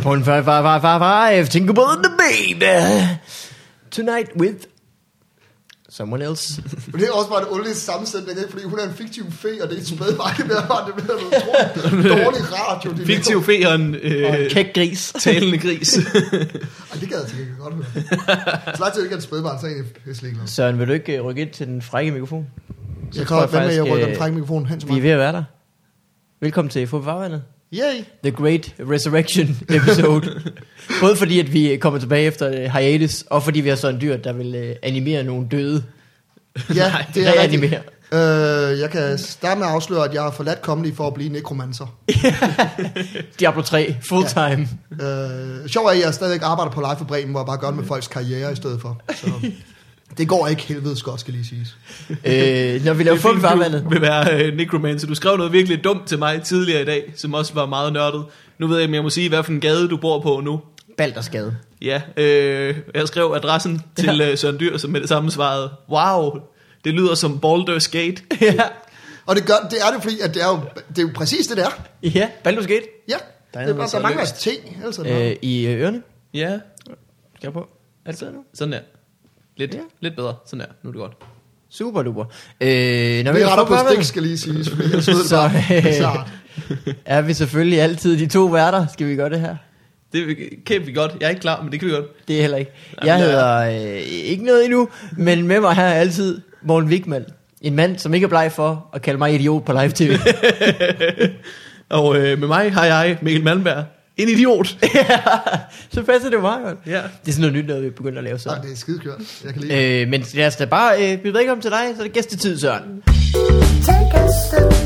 is uh, 1.5555. Think about the baby. Tonight with someone else. Men det er også bare en underlig sammensætning, ikke? fordi hun er en fiktiv fe, og det er et spædbarn, det bliver bare det bliver noget dårlig radio. Det Fiktiv fe og en Og øh, en kæk gris. talende gris. Ej, det gad jeg til gengæld godt høre. Så lang tid det ikke er et spædbarn, så er jeg egentlig pisselig glad. Søren, vil du ikke øh, rykke ind til den frække mikrofon? Så Jeg kan hvad med, at jeg rykker øh, den frække mikrofon hen til Vi er mig. ved at være der. Velkommen til Få Farvandet. Yay! The Great Resurrection episode. Både fordi, at vi kommer tilbage efter øh, hiatus, og fordi vi har sådan en dyr, der vil øh, animere nogle døde. Ja, det er. Reanimere. Øh, jeg kan starte med at afsløre, at jeg har forladt comedy for at blive nekromancer. Diablo 3, full time. Øh, sjov er, at jeg stadigvæk arbejder på Live for Bremen, hvor jeg bare gør det med folks karriere i stedet for. Så det går ikke helvede godt, skal lige siges. Øh, når vi laver er fint, Farvandet. du vil være øh, necromancer. Du skrev noget virkelig dumt til mig tidligere i dag, som også var meget nørdet. Nu ved jeg, om jeg må sige, hvad for en gade du bor på nu. Baldersgade. Ja, øh, jeg skrev adressen til øh, Søren Dyr, som med det samme svarede, wow, det lyder som Baldur's Gate. ja. Og det, gør, det er det, fordi at det er jo, det er jo præcis det, der. Ja, Baldur's Gate. Ja, Der er det er bare, så der mangler. T. Bare- Øh, I ørerne. Ja, Skal jeg på? Er det bedre nu? sådan der. Lidt, Ja. lidt bedre. Sådan der. Nu er det godt. Super duper. Øh, når Vi laver retter Få på stik, skal lige det Så, øh, er vi selvfølgelig altid de to værter. Skal vi gøre det her? Det kan vi godt. Jeg er ikke klar, men det kan vi godt. Det er heller ikke. Jamen, Jeg der hedder øh, ikke noget endnu, men med mig her er altid Morten Wigman. En mand, som ikke er bleg for at kalde mig idiot på live tv. Og øh, med mig har jeg Mikkel Malmberg. En idiot. så passer det meget godt. ja. Det er sådan noget nyt, noget vi begynder at lave så. Nej, det er skidekørt. Jeg kan lide Øh, men lad os da bare øh, byde velkommen til dig, så er det gæstetid, Søren. Take a step.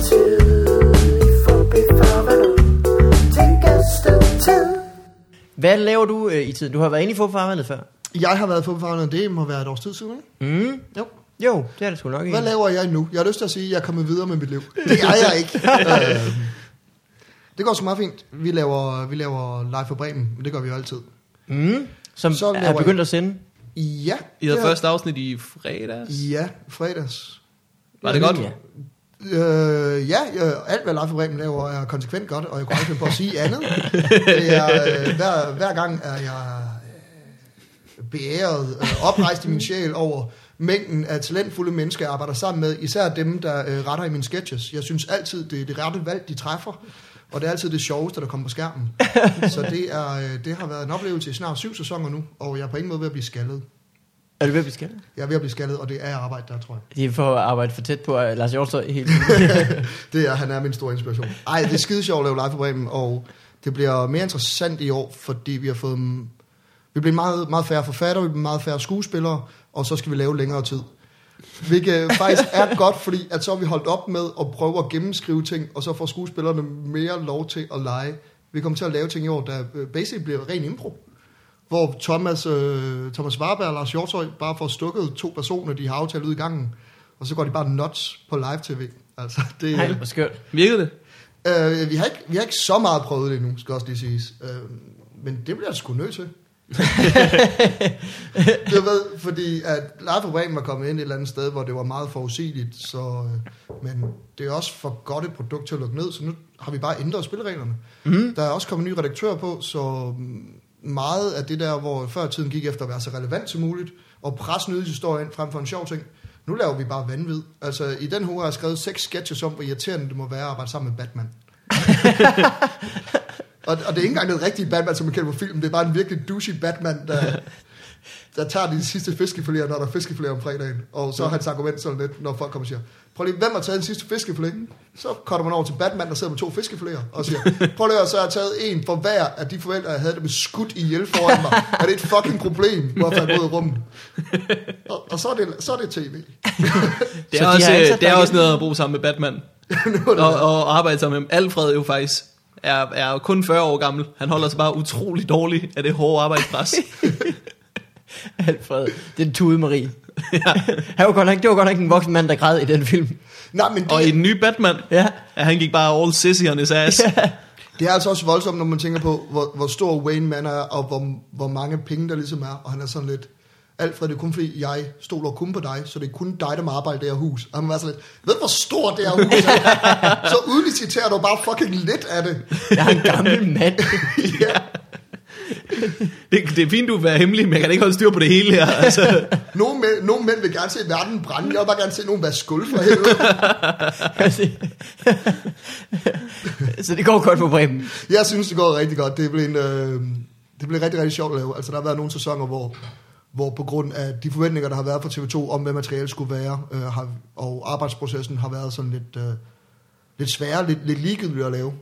Hvad laver du øh, i tiden? Du har været inde i Fodfarvandet før. Jeg har været fodboldfarvet, det må være et års tid siden, ikke? Mm. Jo. Jo, det er det sgu nok ikke. Hvad laver jeg nu? Jeg har lyst til at sige, at jeg er kommet videre med mit liv. Det er jeg ikke. øh, det går så meget fint. Vi laver, vi laver live for Bremen, men det gør vi jo altid. Mm. Som Så er begyndt at sende. Ja. I havde det er- første afsnit i fredags. Ja, fredags. Var det godt? Ja. Øh, ja, øh, alt hvad Live for Bremen laver er konsekvent godt, og jeg kunne aldrig på at sige andet. Det er, øh, hver, hver gang er jeg øh, beæret, øh, oprejst i min sjæl over mængden af talentfulde mennesker, jeg arbejder sammen med, især dem, der øh, retter i mine sketches. Jeg synes altid, det er det rette valg, de træffer, og det er altid det sjoveste, der kommer på skærmen. Så det, er, øh, det har været en oplevelse i snart syv sæsoner nu, og jeg er på ingen måde ved at blive skaldet. Er du ved at blive skaldet? Jeg er ved at blive skaldet, og det er arbejde der, tror jeg. De er for at arbejde for tæt på uh, Lars Hjortøj tiden. det er, han er min store inspiration. Ej, det er skide sjovt at lave live på Bremen, og det bliver mere interessant i år, fordi vi har fået... Vi bliver meget, meget færre forfattere, vi bliver meget færre skuespillere, og så skal vi lave længere tid. Hvilket faktisk er godt, fordi at så har vi holdt op med at prøve at gennemskrive ting, og så får skuespillerne mere lov til at lege. Vi kommer til at lave ting i år, der øh, basically bliver ren impro. Hvor Thomas, øh, Thomas Warberg og Lars Hjortøj bare får stukket to personer, de har aftalt ud i gangen, og så går de bare nuts på live-tv. Altså, det, Nej, hvor skørt. Virkede det? Øh, vi, har ikke, vi har ikke så meget prøvet det endnu, skal også lige siges. Øh, men det bliver jeg sgu nødt til. Du ved, fordi at for Bremen var kommet ind et eller andet sted, hvor det var meget forudsigeligt, så, øh, men det er også for godt et produkt til at lukke ned, så nu har vi bare ændret spillereglerne. Mm. Der er også kommet ny redaktør på, så mm, meget af det der, hvor før tiden gik efter at være så relevant som muligt, og presse nyhedshistorien frem for en sjov ting, nu laver vi bare vanvid. Altså, i den uge har jeg skrevet seks sketches om, hvor irriterende det må være at arbejde sammen med Batman. og, og det er ikke engang den rigtige Batman, som man kender på film. Det er bare en virkelig douchey Batman, der, der tager de sidste fiskefiléer, når der er fiskefiléer om fredagen. Og så er hans argument sådan lidt, når folk kommer og siger, prøv lige, hvem har taget den sidste fiskefilet? Så kommer man over til Batman, der sidder med to fiskefiléer, og siger, prøv lige, så har jeg taget en for hver af de forældre, jeg havde det med skudt ihjel foran mig. Er det et fucking problem, hvorfor jeg går ud i rummet? Og, og så, er det, så er det tv. Det er, de også, har øh, det er også noget at bruge sammen med Batman. og, og arbejde sammen med ham. Alfred jo faktisk er, er jo kun 40 år gammel. Han holder sig bare utrolig dårligt af det hårde arbejdspres. Alfred, det er Tude Marie. Han var godt nok, det var godt nok en voksen mand, der græd i den film. Nej, men det, og i den nye Batman, Ja. ja, han gik bare all sissy on his ass. Det er altså også voldsomt, når man tænker på, hvor, hvor stor Wayne Man er, og hvor, hvor mange penge der ligesom er, og han er sådan lidt... Alfred, det er kun fordi, jeg stoler kun på dig, så det er kun dig, der må arbejde det her hus. Og han var sådan lidt, ved hvor stort det her hus er? så udliciterer du bare fucking lidt af det. Jeg er en gammel mand. ja. Det, det er fint, du vil være hemmelig, men jeg kan ikke holde styr på det hele her. Altså, Nogle mænd, nogle mænd vil gerne se verden brænde. Jeg vil bare gerne se nogen være skuld for helvede. så det går godt på Bremen. Jeg synes, det går rigtig godt. Det blev, en, øh, det blev rigtig, rigtig sjovt at lave. Altså, der har været nogle sæsoner, hvor, hvor på grund af de forventninger, der har været fra TV2 om, hvad materialet skulle være, øh, har, og arbejdsprocessen har været sådan lidt, øh, lidt sværere, lidt, lidt ligegyldigt at lave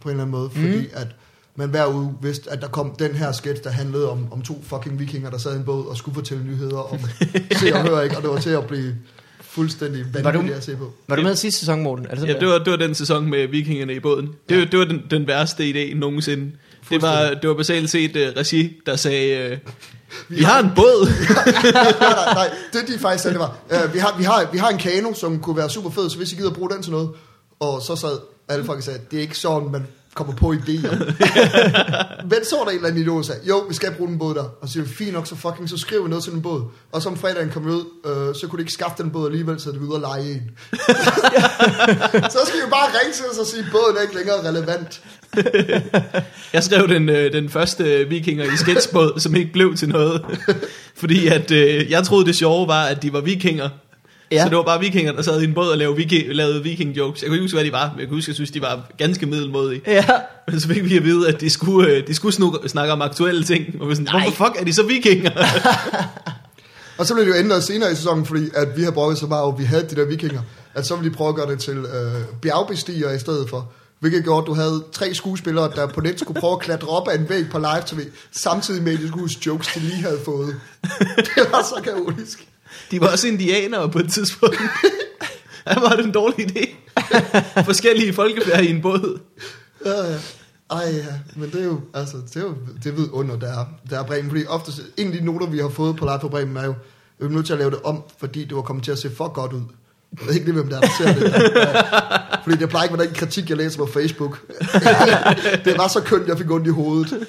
på en eller anden måde. Fordi at man hver uge vidste, at der kom den her sketch, der handlede om, om to fucking vikinger, der sad i en båd og skulle fortælle nyheder om se og høre ikke, og det var til at blive fuldstændig Var du- vanvittigt at se på. Var du med sidste sæson, Morten? Er det sådan, ja, det var, det var den sæson med vikingerne i båden. Det, ja. det var den, den værste idé nogensinde. Det var, det var basalt set uh, Regi, der sagde, uh, vi har en båd. nej, nej, nej, det de faktisk sagde, det var, uh, vi, har, vi, har, vi har en kano, som kunne være super fed, så hvis I gider bruge den til noget, og så sad alle folk og sagde, det er ikke sådan, man kommer på idéer. Men så var der en eller anden idiot, der sagde, jo, vi skal bruge den båd der. Og så siger vi, fint nok, så fucking, så skriver vi noget til den båd. Og så om fredagen kom vi ud, øh, så kunne de ikke skaffe den båd alligevel, så det vi ud og lege en. så skal vi bare ringe til os og sige, båden er ikke længere relevant. Jeg skrev den, øh, den første vikinger i sketchbåd, som ikke blev til noget. Fordi at, øh, jeg troede det sjove var, at de var vikinger. Ja. Så det var bare vikinger, der sad i en båd og lavede, viking, lavede viking jokes. Jeg kunne ikke huske, hvad de var, men jeg kunne huske, jeg synes, de var ganske middelmodige. Ja. Men så fik vi at vide, at de skulle, øh, de skulle snukke, snakke om aktuelle ting. Og vi sådan, Nej. hvorfor fuck er de så vikinger? Og så blev det jo ændret senere i sæsonen, fordi at vi har brugt så meget, og vi havde de der vikinger, at så ville de prøve at gøre det til øh, bjergbestiger i stedet for. Hvilket gjorde, at du havde tre skuespillere, der på net skulle prøve at klatre op ad en væg på live tv, samtidig med, at de skulle huske jokes, de lige havde fået. Det var så kaotisk. De var også indianere på et tidspunkt. Her var det en dårlig idé. Forskellige folkefærd i en båd. Ja, ja. Ej, ja. Men det er jo, altså, det er jo det ved under, der er, der er Bremen. Fordi ofte, en af de noter, vi har fået på Live for Bremen, er jo, vi er nødt til at lave det om, fordi det var kommet til at se for godt ud. Jeg ved ikke lige, hvem der er, der ser det. Ja. Fordi det plejer ikke være den kritik, jeg læser på Facebook. det var så kønt, jeg fik ondt i hovedet.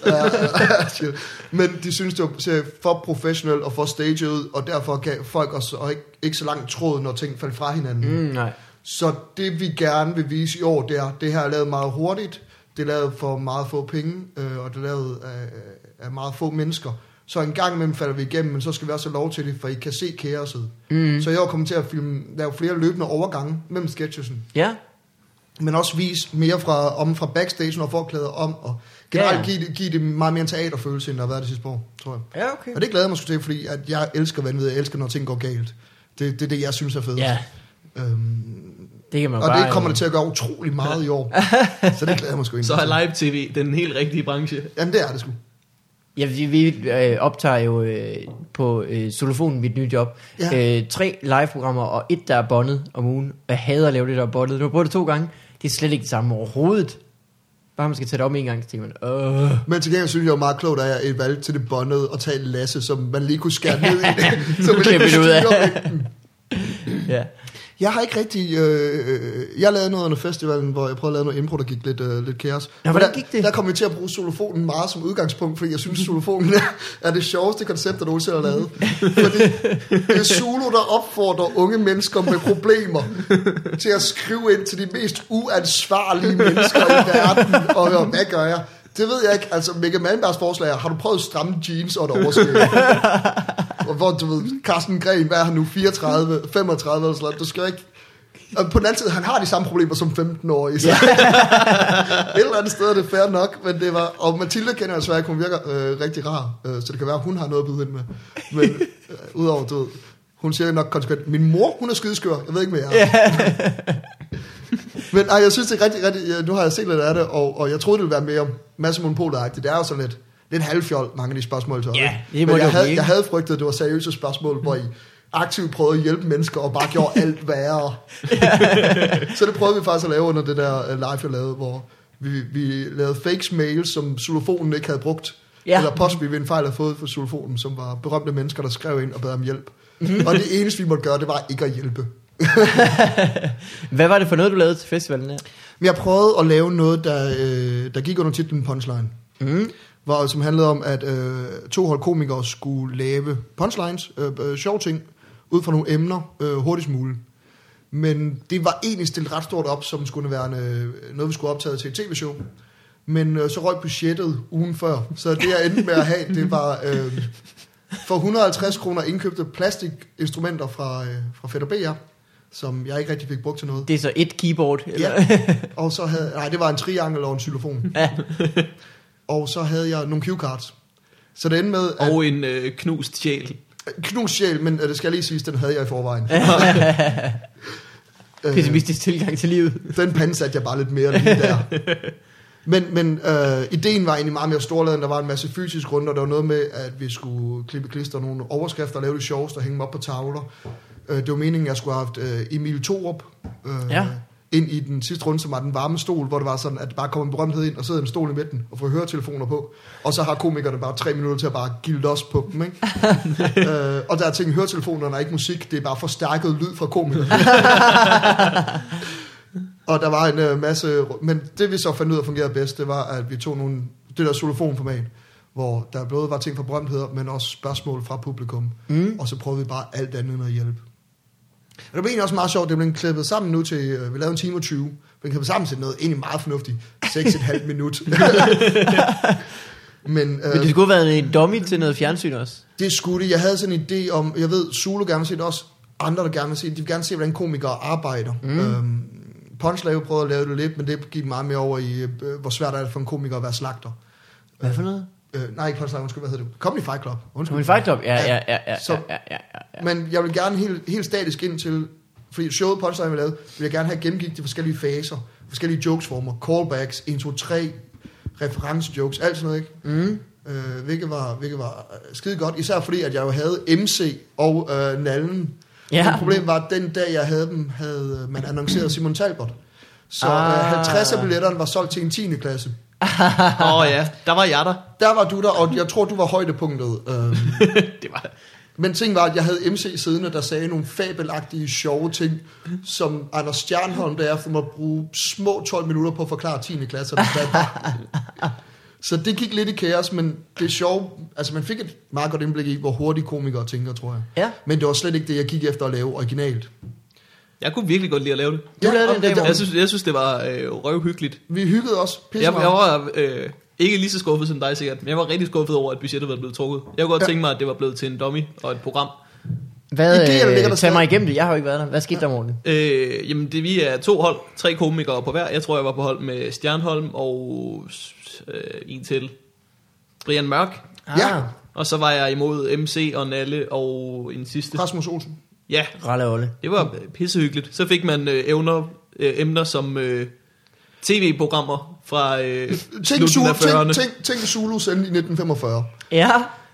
Men de synes, det ser for professionelt og for staged ud, og derfor kan folk også og ikke, ikke så langt tråd, når ting falder fra hinanden. Mm, nej. Så det vi gerne vil vise i år, det er, det her er lavet meget hurtigt, det er lavet for meget få penge, øh, og det er lavet af, af meget få mennesker. Så en gang imellem falder vi igennem, men så skal vi også have lov til det, for I kan se kaoset. Mm. Så jeg har kommet til at filme, lave flere løbende overgange mellem sketchesen, Ja. men også vise mere fra, om fra backstage, når folk klæder om, og generelt Ja. Give, det, give det meget mere en teaterfølelse, end der har været det sidste år, tror jeg. Ja, okay. Og det glæder jeg mig sgu til, fordi at jeg elsker vanvid, jeg elsker, når ting går galt. Det, det er det, jeg synes er fedt. Ja, Øhm, det kan man og bare... det kommer det til at gøre utrolig meget i år. så det glæder jeg mig sgu ind Så er live-tv den helt rigtige branche. Jamen det er det sgu. Ja, vi, vi øh, optager jo øh, på øh, Solofonen, mit nye job, Ja. øh, tre live-programmer, og et, der er bondet om ugen. Jeg hader at lave det, der er bondet. Nu har jeg prøvet det to gange. Det er slet ikke det samme overhovedet. Bare man skal tage det om en gang, så tænker man, åh. Men til gengæld synes jeg jo meget klogt, at jeg et valg til det båndede og tage Lasse, som man lige kunne skære ned i. så man lige det ud af. Ja. Jeg har ikke rigtig... Øh, øh, jeg lavede noget under festivalen, hvor jeg prøvede at lave noget impro, der gik lidt, øh, lidt kaos. Men hvordan der, gik det? Der kom vi til at bruge xylofonen meget som udgangspunkt, fordi jeg synes, xylofonen er, er det sjoveste koncept, der nogensinde har lavet. Fordi det er Zulu, der opfordrer unge mennesker med problemer til at skrive ind til de mest uansvarlige mennesker i verden, og høre, hvad gør jeg? Det ved jeg ikke. Altså, Mega Manbergs forslag er, har du prøvet stramme jeans og et overskæg? Og hvor, du ved, Carsten Gren, hvad er han nu, 34, 35 eller sådan noget, du skal ikke... Og på den anden side, han har de samme problemer som 15-årige, så... Et eller andet sted er det fair nok, men det var... Og Mathilde kender jeg desværre ikke, hun virker øh, rigtig rar, øh, så det kan være, hun har noget at byde ind med. Men øh, udover, du ved, hun siger nok konsekvent, min mor, hun er skideskør, jeg ved ikke, hvad jeg er. Men ej, jeg synes, det er rigtig, rigtig... ja, Nu har jeg set lidt af det, og, og jeg troede, det ville være mere masse monopolagtigt. Det er jo sådan lidt, lidt halvfjold, mange af de spørgsmål til Ja, det Men jeg havde, jeg havde frygtet, at det var seriøse spørgsmål, hvor I aktivt prøvede at hjælpe mennesker og bare gjorde alt værre. så det prøvede vi faktisk at lave under det der øh, live, jeg lavede, hvor vi, vi lavede fakes mails, som xylofonen ikke havde brugt. Ja. Eller post, vi ved en fejl havde fået fra xylofonen, som var berømte mennesker, der skrev ind og bad om hjælp. og det eneste, vi måtte gøre, det var ikke at hjælpe. Hvad var det for noget, du lavede til festivalen her? Jeg prøvede at lave noget, der, øh, der gik under titlen Punchline. Mm. Hvor, som handlede om, at øh, to hold komikere skulle lave punchlines, øh, øh, sjove ting, ud fra nogle emner øh, hurtigst muligt. Men det var egentlig stillet ret stort op, som skulle være øh, noget, vi skulle optage til et tv-show. Men øh, så røg budgettet ugen før, så det jeg endte med at have, det var øh, for 150 kroner indkøbte plastikinstrumenter fra, øh, fra Fætter BR, som jeg ikke rigtig fik brugt til noget. Det er så et keyboard. Eller? Ja, og så havde, nej, det var en triangel og en xylofon. Ja. Og så havde jeg nogle cue cards. Så det endte med, at Og en øh, knust sjæl. knust sjæl, men øh, det skal jeg lige sige, den havde jeg i forvejen. Øh, Pessimistisk tilgang til livet. Den pande satte jeg bare lidt mere lige der. Men, men øh, ideen var egentlig meget mere storladen. Der var en masse fysisk rundt, og der var noget med, at vi skulle klippe klister nogle overskrifter og lave det sjoveste og hænge dem op på tavler. Øh, det var meningen, at jeg skulle have haft øh, Emil Thorup øh, Ja. Ind i den sidste runde, som var den varme stol, hvor det var sådan, at der bare kommer en berømthed ind og sidder en stol i midten og får høretelefoner på. Og så har komikerne bare tre minutter til at bare gilde os på dem. Ikke? øh, og der er ting, høretelefonerne er ikke musik, det er bare forstærket lyd fra komikerne. Og der var en øh, masse... Men det vi så fandt ud af fungerede bedst, det var, at vi tog nogle... Det der xylofonformat, hvor der både var ting fra berømtheder, men også spørgsmål fra publikum. Mm. Og så prøvede vi bare alt andet end at hjælpe. Og det blev egentlig også meget sjovt, det blev klippet sammen nu til... Øh, vi lavede en time og 20. Vi klippet sammen til noget egentlig meget fornuftigt. 6,5 minut. men, øh, Men det skulle have været en dummy til noget fjernsyn også. det skulle det. Jeg havde sådan en idé om, jeg ved, Zulu gerne vil se det også, andre der gerne vil se det, de vil gerne se, hvordan komikere arbejder. Mm. Øhm, Punchlave prøvede at lave det lidt, men det gik meget mere over i, øh, hvor svært er det for en komiker at være slagter. Hvad for noget? Øh, nej, ikke Punchlave, undskyld, hvad hedder det? Comedy Fight Club. Undskyld. Comedy Fight Club? Ja, ja, ja, ja, Så- ja, ja, ja, ja. Men jeg vil gerne helt, helt statisk ind til, fordi showet Punchline vi lavede, vil jeg gerne have gennemgik de forskellige faser, forskellige jokesformer, callbacks, 1, 2, 3, reference-jokes, alt sådan noget, ikke? Mm. Øh, hvilket var, hvilket var øh, skide godt, især fordi, at jeg jo havde MC og øh, Nallen. Ja. Men problemet var, at den dag, jeg havde dem, havde øh, man annonceret Simon Talbot. Så Ah. øh, 50 af billetterne var solgt til en 10. klasse. Åh oh, ja, der var jeg der. Der var du der, og jeg tror, du var højdepunktet. Øh, Det var... men ting var, at jeg havde MC siddende, der sagde nogle fabelagtige, sjove ting, som Anders Stjernholm, der efter måtte bruge små 12 minutter på at forklare 10. klasse. Så det gik lidt i kaos, men det er sjovt. Altså, man fik et meget godt indblik i, hvor hurtigt komikere tænker, tror jeg. Ja. Men det var slet ikke det, jeg gik efter at lave originalt. Jeg kunne virkelig godt lide at lave det. Du lavede det en og dag, Jeg synes, jeg synes det var øh, røvhyggeligt. Vi hyggede os pisse Jeg, meget. jeg var øh, ikke lige så skuffet som dig sikkert, men jeg var rigtig skuffet over, at budgettet var blevet trukket. Jeg kunne godt Ja. tænke mig, at det var blevet til en dummy og et program. Hvad, der øh, tag mig igennem det, jeg har jo ikke været der. Hvad skete der, Morten? Øh, jamen, det, vi er to hold, tre komikere på hver. Jeg tror, jeg var på hold med Stjernholm og øh, en til. Brian Mørk. Ja. Ah, Og så var jeg imod MC og Nalle og en sidste. Rasmus Olsen. Ja, Ralle Olle. det var pissehyggeligt. Så fik man øh, evner, øh, emner som øh, tv-programmer fra øh, Tænk, Zulu, af 40'erne. tænk, tænk, tænk Zulu sendte i 1945. Ja,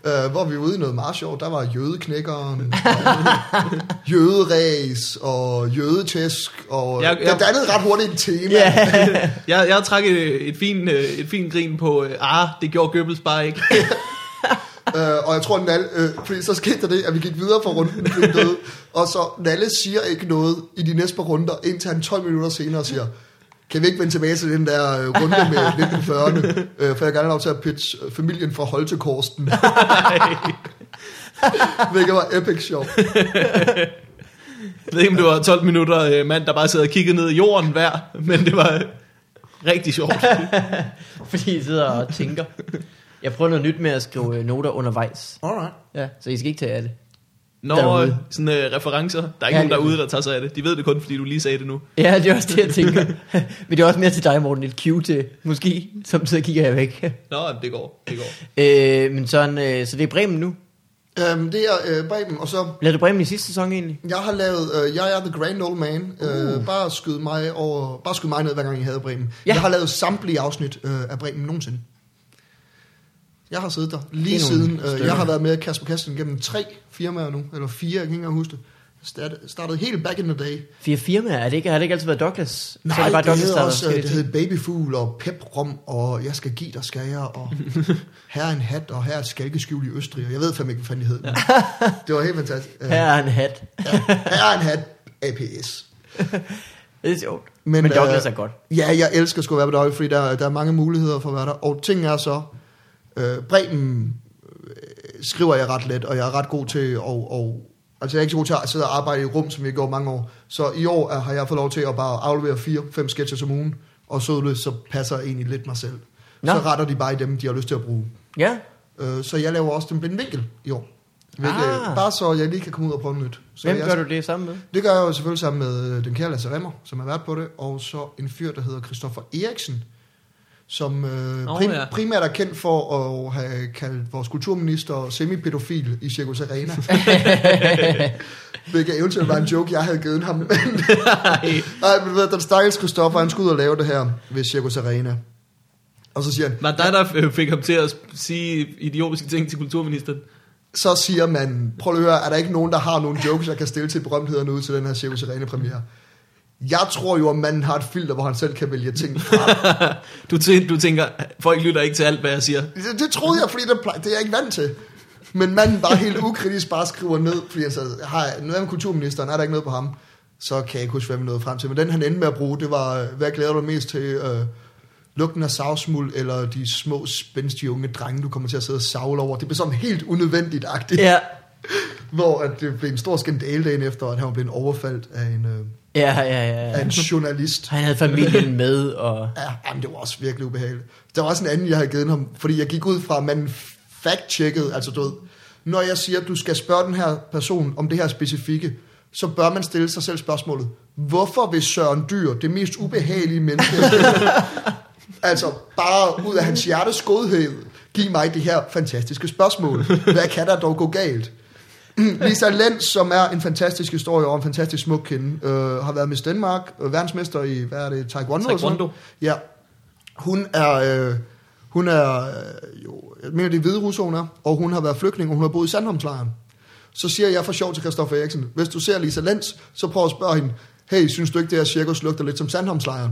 Øh, hvor vi var ude i noget meget sjovt. Der var jødeknækkeren, og jøderæs og jødetæsk, og Jeg- jeg, det dannede ret hurtigt et tema. ja. Jeg, jeg trak et, et fint øh, et fin grin på, øh, ah, det gjorde Goebbels bare ikke. Øh, og jeg tror, Nalle, øh, fordi så skete der det, at vi gik videre fra runden, døde, og så Nalle siger ikke noget i de næste par runder, indtil han 12 minutter senere siger, kan vi ikke vende tilbage til den der øh, runde med 1940'erne, øh, for jeg gerne lov til at pitche øh, familien fra Holtekorsten. Hvilket var epic sjov. Jeg ved ikke, om det var 12 minutter øh, mand, der bare sidder og kigger ned i jorden hver, men det var øh, rigtig sjovt. Fordi I sidder og tænker. Jeg prøver noget nyt med at skrive øh, noter undervejs. Alright. Ja, så I skal ikke tage af det. Når Derude. sådan øh, referencer, der er ikke Ja, nogen derude, der tager sig af det. De ved det kun, fordi du lige sagde det nu. Ja, det er også det, jeg tænker. Men det er også mere til dig, Morten. Et cue til, måske. Samtidig kigger jeg væk. Nå, det går, det går. øh, men sådan, øh, så det er Bremen nu. Øhm, det er øh, Bremen, og så Lavede du Bremen i sidste sæson egentlig? Jeg har lavet, øh, jeg er the grand old man. Øh, bare skyd mig over, bare skyd mig ned, hver gang I havde Bremen. Ja. Jeg har lavet samtlige afsnit øh, af Bremen nogensinde. Jeg har siddet der lige Det siden. Øh, jeg har været med Kasper Kasten gennem tre firmaer nu, eller fire, jeg kan ikke engang huske det. Startede, startede helt back in the day. Fire firmaer, er det ikke, har det ikke altid været Douglas? så er Nej, det bare det, Douglas, hed også, øh, det hed Babyfugl og Peprom, og Jeg skal give dig, skal jeg, og her er en hat, og her er et skalkeskjul i Østrig, og jeg ved fandme ikke, hvad fanden de hed. men Det var helt fantastisk. Øh. Her er en hat. ja, her er en hat, APS. Det er sjovt. Men, Men, Douglas øh, er godt. Ja, jeg elsker at være på døje, fordi der, der er mange muligheder for at være der. Og ting er så, Øh, Bremen øh, skriver jeg ret let, og jeg er ret god til at... Og, altså jeg er ikke så god til at sidde og arbejde i rum, som jeg gjorde mange år. Så i år har jeg fået lov til at bare aflevere fire-fem sketches om ugen, og så, så passer jeg egentlig lidt mig selv. Nå. Så retter de bare i dem, de har lyst til at bruge. Ja. Øh, så jeg laver også den blinde vinkel i år. Hvilket, Ah. Bare så jeg lige kan komme ud og prøve noget nyt. Så Hvem jeg, gør du det sammen med? Det gør jeg jo selvfølgelig sammen med øh, den kære Lasse Remmer, som har været på det, og så en fyr, der hedder Christoffer Eriksen, som øh, prim, ja. primært er kendt for at have kaldt vores kulturminister semipædofil i Circus Arena. Hvilket eventuelt var en joke, jeg havde givet ham. Men, Nej. men du ved, den stakkels Christoffer, han skulle ud og lave det her ved Circus Arena. Og så siger han, Var dig, der øh, fik ham til at sige idiotiske ting til kulturministeren? så siger man, prøv at høre, er der ikke nogen, der har nogle jokes, jeg kan stille til berømthederne ud til den her Circus Arena premiere? Jeg tror jo, at manden har et filter, hvor han selv kan vælge ting fra. Du, tæ- du tænker, folk lytter ikke til alt, hvad jeg siger. Det, det troede jeg, fordi det, plej- det er jeg ikke vant til. Men manden bare helt ukritisk bare skriver ned, fordi altså, har jeg, noget med kulturministeren, er der ikke noget på ham, så kan jeg ikke huske, hvad vi nåede frem til. Men den han endte med at bruge, det var, hvad glæder du mest til? Øh, lugten af savsmuld, eller de små, spændstige unge drenge, du kommer til at sidde og savle over. Det blev sådan helt unødvendigt-agtigt. Ja. Hvor at det blev en stor skandale dagen efter, at han var blevet overfaldt af en, øh, Ja, ja, ja. af en journalist. Han havde familien med, og... Ja, jamen, det var også virkelig ubehageligt. Der var også en anden, jeg havde givet ham, fordi jeg gik ud fra, at man fact-checkede, altså du ved, når jeg siger, at du skal spørge den her person om det her specifikke, så bør man stille sig selv spørgsmålet, hvorfor vil Søren Dyr, det mest ubehagelige menneske, altså bare ud af hans hjertes godhed, give mig det her fantastiske spørgsmål. Hvad kan der dog gå galt? Lisa Lenz, som er en fantastisk historie og en fantastisk smuk kvinde, øh, har været Miss Danmark, øh, verdensmester i, hvad er det, Taekwondo? sådan Taekwondo. Ja. Hun er, øh, hun er øh, jo, jeg mener det er hvide russo, hun er, og hun har været flygtning, og hun har boet i Sandholmslejren. Så siger jeg for sjov til Christoffer Eriksen, hvis du ser Lisa Lenz, så prøv at spørge hende, hey, synes du ikke, det her cirkus lugter lidt som Sandholmslejren?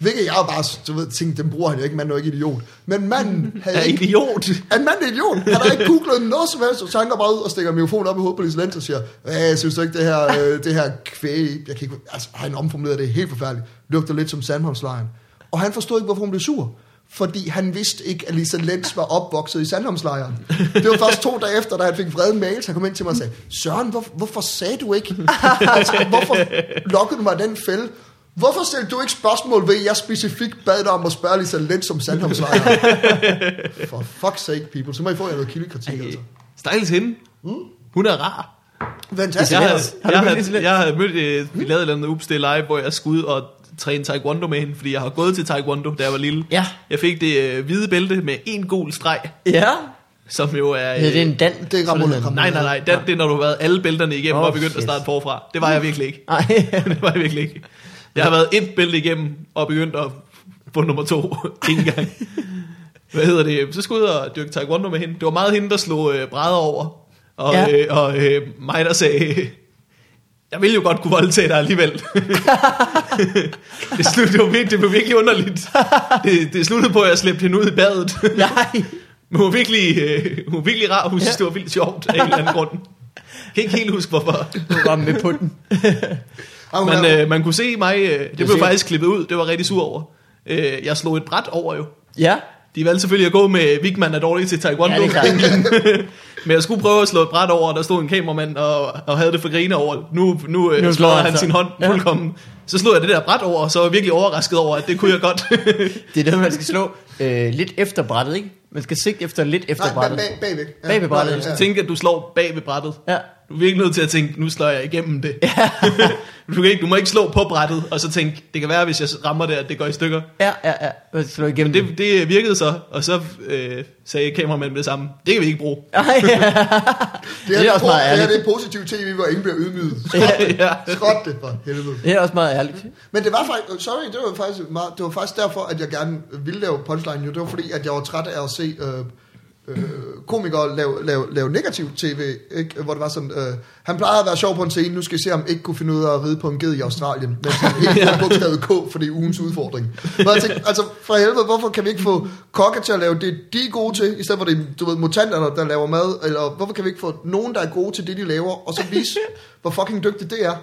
Hvilket jeg bare du ved, tænkte, den bruger han jo ikke, manden er jo ikke idiot. Men manden havde Er ikke idiot. en mand er idiot. Han har ikke googlet noget som helst, så han går bare ud og stikker mikrofonen op i hovedet på Lise Lenz og siger, hvad synes du ikke, det her, øh, det her kvæg, jeg kan ikke, altså han omformulerede det helt forfærdeligt, lugter lidt som Sandholmslejren. Og han forstod ikke, hvorfor hun blev sur. Fordi han vidste ikke, at Lisa Lenz var opvokset i Sandholmslejren. Det var først to dage efter, da han fik vrede mails, han kom ind til mig og sagde, Søren, hvor, hvorfor sagde du ikke? altså, hvorfor lokkede du mig den fælde? Hvorfor stillede du ikke spørgsmål ved, at jeg specifikt bad dig om at spørge Lisa Lenz om Sandholmslejren? For fuck's sake, people. Så må I få jer noget kildekritik, altså. Stakkels hende. Hun er rar. Fantastisk. Jeg, Har har, jeg, mødt har, jeg har mødt, øh, vi lavede et eller andet upstil live, hvor jeg skulle ud og træne taekwondo med hende, fordi jeg har gået til taekwondo, da jeg var lille. Ja. Jeg fik det øh, hvide bælte med en gul streg, Ja. som jo er... Hed det en dan? Det er Ramon. Sådan Nej, nej, nej. Det, det er, når du har været alle bælterne igennem oh, og begyndt at starte forfra. Det var jeg virkelig ikke. Nej. det var jeg virkelig ikke. Jeg har været et bælte igennem og begyndt at få nummer to en gang. Hvad hedder det? Så skulle jeg ud og dyrke taekwondo med hende. Det var meget hende, der slog øh, brædder over. Og, Ja. ja. øh, og øh, mig, der sagde, jeg ville jo godt kunne voldtage dig alligevel. det, slut, det, var virkelig, det blev virkelig underligt. Det, det sluttede på, at jeg slæbte hende ud i badet. Nej. Men hun var virkelig, øh, hun var virkelig rar. Hun synes, det var vildt sjovt af en eller anden grund. Jeg kan ikke helt huske, hvorfor. Du var med på den. Men øh, man kunne se mig, øh, det blev faktisk klippet ud, det var rigtig sur over. Øh, jeg slog et bræt over jo. Ja. De valgte selvfølgelig at gå med, Vigman er dårlig til taekwondo. Ja. Men jeg skulle prøve at slå et bræt over, og der stod en kameramand og, og havde det for grine over. Nu, nu, Nu nu slår han så. sin hånd Ja. fuldkommen. Så slog jeg det der bræt over, og så var jeg virkelig overrasket over, at det kunne jeg godt. Det er det, man skal slå øh, lidt efter brættet, ikke? Man skal sigte efter lidt efter Nej, brættet. bag, bagved. Ja, Bag ved brættet, Ja, Jeg tænker, at du slår bag ved brættet. Ja. Du er virkelig nødt til at tænke, nu slår jeg igennem det. du, kan ikke, du må ikke slå på brættet, og så tænke, det kan være, hvis jeg rammer det, at det går i stykker. Ja, ja, ja. Slå igennem Men det, det virkede så, og så øh, sagde kameramanden med det samme. Det kan vi ikke bruge. Ej, ja. Det er, Det er også meget det, er, ærligt. det er positiv tv, hvor ingen bliver ydmyget. ja. Skråt det for helvede. Det er også meget ærligt. Men det var faktisk, sorry, det var faktisk, meget, det var faktisk derfor, at jeg gerne ville lave punchline. Jo. Det var fordi, at jeg var træt af at se øh, øh, komikere lave, lave, lave negativ tv, ikke? hvor det var sådan, øh, han plejede at være sjov på en scene, nu skal vi se, om ikke kunne finde ud af at ride på en ged i Australien, men ikke får bogstavet K, for det er ugens udfordring. Men jeg tænkte, altså for helvede, hvorfor kan vi ikke få kokke til at lave det, de er gode til, i stedet for det, du ved, mutanter, der, der laver mad, eller hvorfor kan vi ikke få nogen, der er gode til det, de laver, og så vise, hvor fucking dygtigt det er.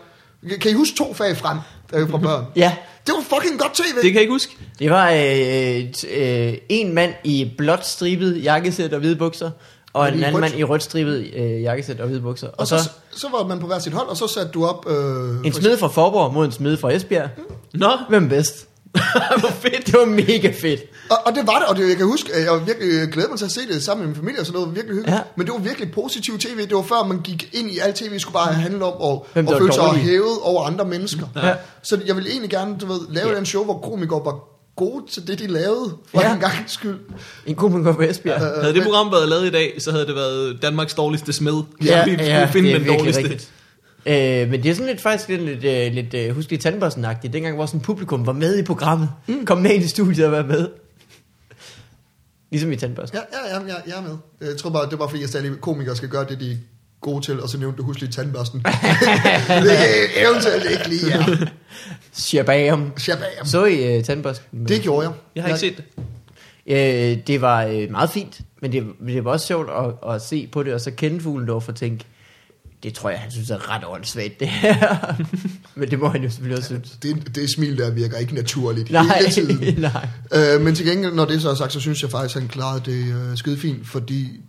Kan I huske to fag frem øh, fra børn? Ja, Det var fucking godt tv. Det kan jeg ikke huske. det var øh, t- øh, en mand i blåt stribet jakkesæt og hvide bukser, og en anden rødt. mand i rødt stribet øh, jakkesæt og hvide bukser. Og, og så, så, så var man på hver sit hold, og så satte du op... Øh, en smed fra Forborg mod en smed fra Esbjerg. Nå, Hvem bedst? hvor fedt. Det var mega fedt. Og, og det var det, og det, jeg kan huske, jeg var virkelig øh, glæder mig til at se det sammen med min familie, og sådan noget virkelig hyggeligt. Ja. Men det var virkelig positiv tv. Det var før man gik ind i alt tv, skulle bare handle om at, Hvem var føle sig hævet over andre mennesker. Ja. Så jeg ville egentlig gerne, du ved, lave Ja. en show, hvor komikere var gode til det, de lavede, for Ja. en gang skyld. En går på Esbjerg. Ja, Havde det program været lavet i dag, så havde det været Danmarks dårligste smed. ja, vi skulle ja finde det er den dårligste. rigtigt. Øh, men det er sådan lidt faktisk lidt, lidt, øh, lidt øh, husk lige tandbørsten-agtigt. Dengang hvor sådan publikum var med i programmet. Mm. Kom med ind i studiet og var med. Ligesom i tandbørsten. Ja, ja, ja, ja, jeg er med. Jeg tror bare, det var fordi, jeg sagde, at komikere skal gøre det, de er gode til, og så nævnte du husk lige tandbørsten. det er eventuelt ikke lige, ja. Shabam. Shabam. Så I uh, tandbørsten? Det gjorde jeg. Jeg har ikke set det. Øh, det var øh, meget fint, men det, det var også sjovt at, at se på det, og så kende Fuglendorf og tænke, det tror jeg, han synes er ret åndssvagt, det her. men det må han jo selvfølgelig også synes. Det, det smil der virker ikke naturligt Nej, hele tiden. nej. Øh, men til gengæld, når det så er sagt, så synes jeg faktisk, at han klarede det øh, skide fint, fordi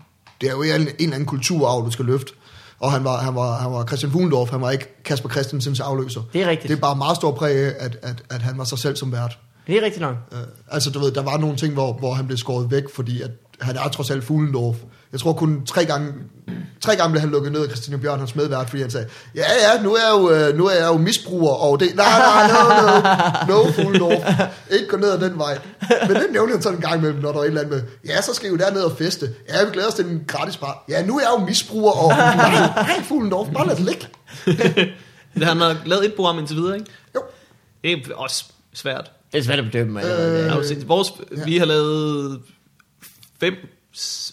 det er jo en, en eller anden kulturarv, du skal løfte. Og han var, han var, han var Christian Fuglendorf, han var ikke Kasper Christensens afløser. Det er rigtigt. Det er bare meget stor præg af, at, at, at han var sig selv som vært. Det er rigtigt nok. Øh, altså, du ved, der var nogle ting, hvor, hvor han blev skåret væk, fordi at han er trods alt Fuglendorf. Jeg tror kun tre gange, tre gange blev han lukket ned af Christian Bjørn, hans medvært, fordi han sagde, ja, ja, nu er jeg jo, øh, nu er jeg jo misbruger, og det, nej, nej, no, no, no, Fuglendorf, ikke gå ned ad den vej. Men det nævnte han sådan en gang imellem, når der er et eller andet med, ja, så skal I jo derned og feste. Ja, vi glæder os til en gratis bar. Ja, nu er jeg jo misbruger, og nej, nej, Fuglendorf, bare lad det ligge. Det han har lavet et program indtil videre, ikke? Jo, Det er også svært. Det er svært at bedømme. Øh, altså, vores, Vi har lavet fem,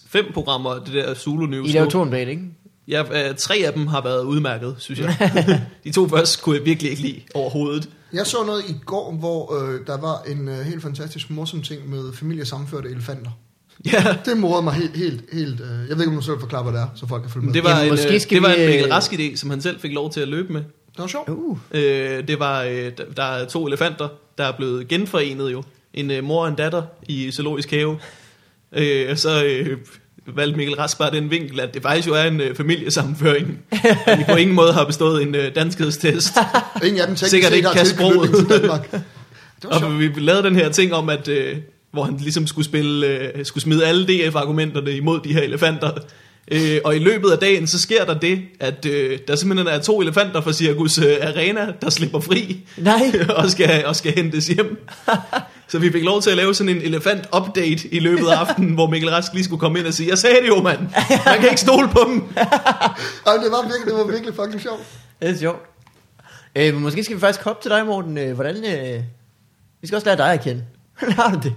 fem programmer, det der Zulu News. I laver to om dagen, ikke? Ja, øh, tre af dem har været udmærket, synes jeg. De to første kunne jeg virkelig ikke lide overhovedet. Jeg så noget i går, hvor øh, der var en øh, helt fantastisk morsom ting med familiesammenførte elefanter. Ja, Det morede mig helt, helt, helt... Øh, jeg ved ikke, om du selv forklarer, hvad det er, så folk kan følge med. det var, Jamen, en, måske øh, skal det var vi, en Mikkel øh, Rask idé, som han selv fik lov til at løbe med. det var sjovt. Uh. Øh, det var, øh, der, der er to elefanter, der er blevet genforenet jo. En øh, mor og en datter i zoologisk have. Øh, og så øh, valgte Mikkel Rask bare den vinkel, at det faktisk jo er en øh, familiesammenføring. at de på ingen måde har bestået en øh, danskhedstest. Ingen af dem tænkte Sikkert ikke kan sproget. til Danmark. Det var sjovt. Og vi lavede den her ting om, at øh, hvor han ligesom skulle spille, øh, skulle smide alle DF-argumenterne imod de her elefanter. Øh, og i løbet af dagen, så sker der det, at øh, der simpelthen er to elefanter fra Circus øh, Arena, der slipper fri Nej. og, skal, og skal hentes hjem. Så vi fik lov til at lave sådan en elefant-update i løbet af aftenen, hvor Mikkel Rask lige skulle komme ind og sige, jeg sagde det jo, mand. Man kan ikke stole på dem. Ej, det, var virkelig, det var virkelig fucking sjovt. Det er sjovt. Øh, men måske skal vi faktisk hoppe til dig, Morten. Øh, hvordan... Øh, vi skal også lære dig at kende. Hvordan har du det?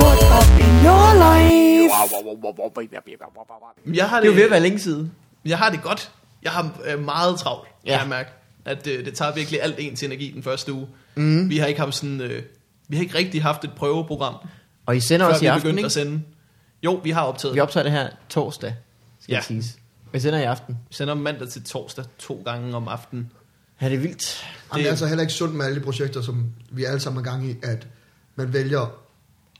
What up in your life? Jeg har Det er jo ved at være længe siden. Jeg har det godt. Jeg har øh, meget travlt, ja. Ja. kan jeg mærke. At øh, det tager virkelig alt ens energi den første uge. Mm. Vi har ikke haft sådan, øh, vi har ikke rigtig haft et prøveprogram, Og I sender før også i aften, ikke? at sende. Jo, vi har optaget. Vi optager det her torsdag, skal Ja. ja. siges. Vi sender i aften. Vi sender mandag til torsdag to gange om aftenen. Ja, det er vildt. Jamen, det er altså heller ikke sundt med alle de projekter, som vi alle sammen er gang i, at man vælger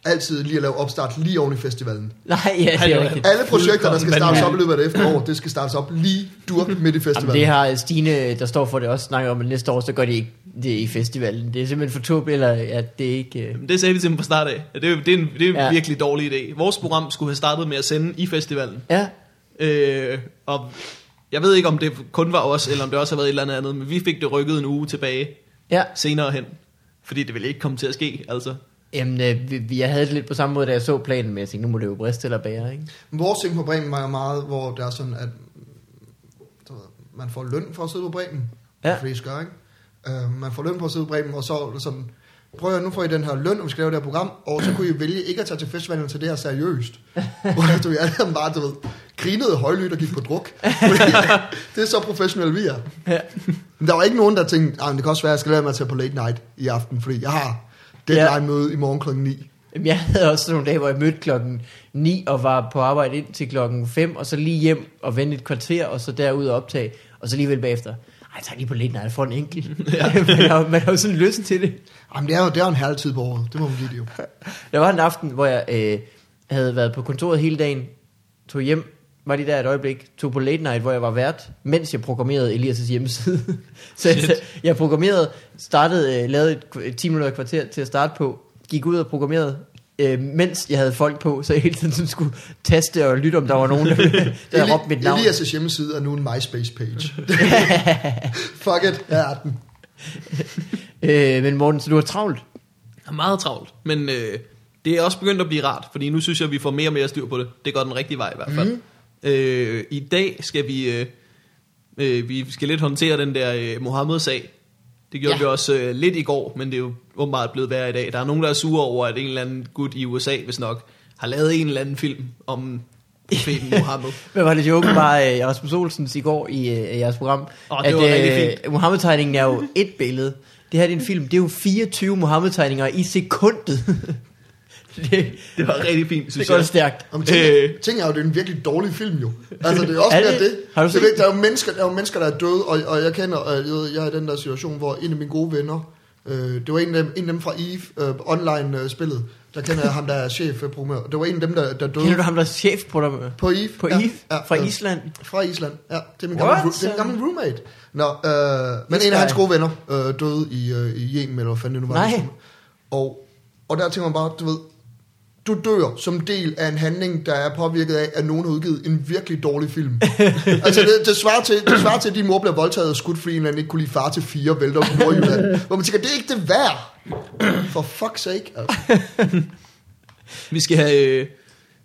altid lige at lave opstart lige oven i festivalen. Nej, ja, det er rigtigt. Alle projekter, der skal startes op i løbet af det efterår, det skal startes op lige durk midt i Jamen, festivalen. det har Stine, der står for det, også snakket om, at næste år, så gør de ikke det i festivalen. Det er simpelthen for tåbeligt, eller at det ikke... Men Det sagde vi til dem fra start af. Det er, det er en, det er en ja. Ja. virkelig dårlig idé. Vores program skulle have startet med at sende i festivalen. Ja, Øh, og jeg ved ikke, om det kun var os, eller om det også har været et eller andet andet, men vi fik det rykket en uge tilbage ja. senere hen. Fordi det ville ikke komme til at ske, altså. Jamen, øh, jeg havde det lidt på samme måde, da jeg så planen, men jeg tænkte, nu må det jo briste eller bære, ikke? Vores ting på Bremen var jo meget, hvor det er sådan, at man får løn for at sidde på Bremen. Ja. Fordi gør, ikke? Uh, man får løn for at sidde på Bremen, og så er det sådan, prøv at nu får I den her løn, og vi skal lave det her program, og så kunne I vælge ikke at tage til festivalen tage det her seriøst. Hvor du sammen bare, du ved, grinede højlydt og gik på druk. Det er så professionelle vi er. Ja. Men der var ikke nogen, der tænkte, ah, det kan også være, at jeg skal lade mig tage på late night i aften, fordi jeg har deadline møde i morgen klokken 9. Jamen, jeg havde også sådan nogle dage, hvor jeg mødte klokken 9 og var på arbejde ind til klokken 5, og så lige hjem og vente et kvarter, og så derud og optage, og så alligevel bagefter. Ej, jeg tager lige på lidt, når jeg får en enkelt. Ja. man, har, man har jo sådan lyst til det. Jamen, det er jo, det er jo en herlig tid på året. Det må man give det jo. Der var en aften, hvor jeg øh, havde været på kontoret hele dagen, tog hjem, var lige der et øjeblik, tog på late night, hvor jeg var vært, mens jeg programmerede Elias' hjemmeside. så jeg, jeg programmerede, startede, øh, lavede et, et 10 minutter kvarter til at starte på, gik ud og programmerede, øh, mens jeg havde folk på, så jeg hele tiden skulle taste og lytte, om der var nogen, der, der råbte mit navn. Elias' hjemmeside er nu en MySpace-page. Fuck it, her er den. Øh, men Morten, så du har travlt? er meget travlt, men øh, det er også begyndt at blive rart, fordi nu synes jeg, at vi får mere og mere styr på det. Det går den rigtige vej i hvert fald. Mm. Øh, I dag skal vi, øh, øh, vi skal lidt håndtere den der øh, Mohammed-sag. Det gjorde Ja. vi også øh, lidt i går, men det er jo åbenbart blevet værre i dag. Der er nogen, der er sure over, at en eller anden gut i USA, hvis nok, har lavet en eller anden film om profeten Mohammed. Hvad var det joke bare øh, Rasmus Olsens i går i øh, jeres program? Åh, det rigtig fint. Mohammed-tegningen er jo et billede. Det her det er en film, det er jo 24 Mohammed-tegninger i sekundet. det, Det var rigtig fint, det synes går jeg. stærkt. Om ting, Øh. ting er jo, det er en virkelig dårlig film jo. Altså, det er også Er det? det. Har du det set er, ikke- der, er jo mennesker, der er jo mennesker, der er døde, og, og jeg kender, og jeg, ved, jeg er i den der situation, hvor en af mine gode venner, øh, det var en af dem, en af dem fra EVE, øh, online-spillet, der kender jeg ham, der er chef øh, programmer. Det var en af dem, der, der døde Kender du ham, der er chef på dig? på EVE. På ja, Eve? Ja, Fra øh, Island? Fra Island, ja. Det er min What? gamle, det er min gamle roommate. Nå, øh, men en af hans gode venner øh, døde i, øh, i Yemen, eller hvad fanden det nu var. Nej. Og, og der tænker man bare, du ved, du dør som del af en handling, der er påvirket af, at nogen har udgivet en virkelig dårlig film. altså, det, det, svarer til, det svarer til, at din mor bliver voldtaget og skudt, fordi han ikke kunne lide far til fire, vælter på Nordjylland. Hvor man tænker, det er ikke det værd. For fuck's sake, altså. Vi skal have... Øh,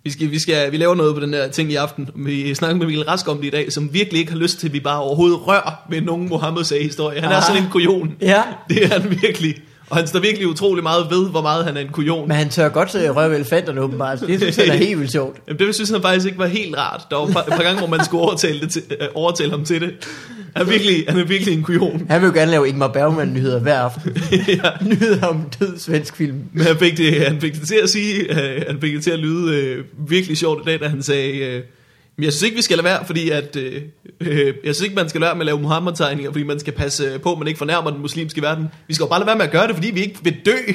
vi, skal, vi, skal, vi laver noget på den der ting i aften. Vi snakker med Mikkel Rask om det i dag, som virkelig ikke har lyst til, at vi bare overhovedet rører ved nogen Mohammed-sag-historie. Han er Ah. sådan en kujon. Ja. Det er han virkelig. Og han står virkelig utrolig meget ved, hvor meget han er en kujon. Men han tør godt røre ved elefanterne åbenbart. Det synes jeg er helt vildt sjovt. Jamen, det synes han faktisk ikke var helt rart. Der var et par, par gange, hvor man skulle overtale, det til, øh, overtale ham til det. Han er virkelig, han er virkelig en kujon. Han vil jo gerne lave Ingmar Bergman-nyheder hver aften. Nyheder om død svensk film. Men han fik det, han fik det til at sige, øh, han fik det til at lyde øh, virkelig sjovt i dag, da han sagde, øh, men jeg synes ikke, vi skal lade være, fordi at, øh, øh, jeg synes ikke, man skal lade være med at lave Muhammed-tegninger, fordi man skal passe øh, på, at man ikke fornærmer den muslimske verden. Vi skal jo bare lade være med at gøre det, fordi vi ikke vil dø.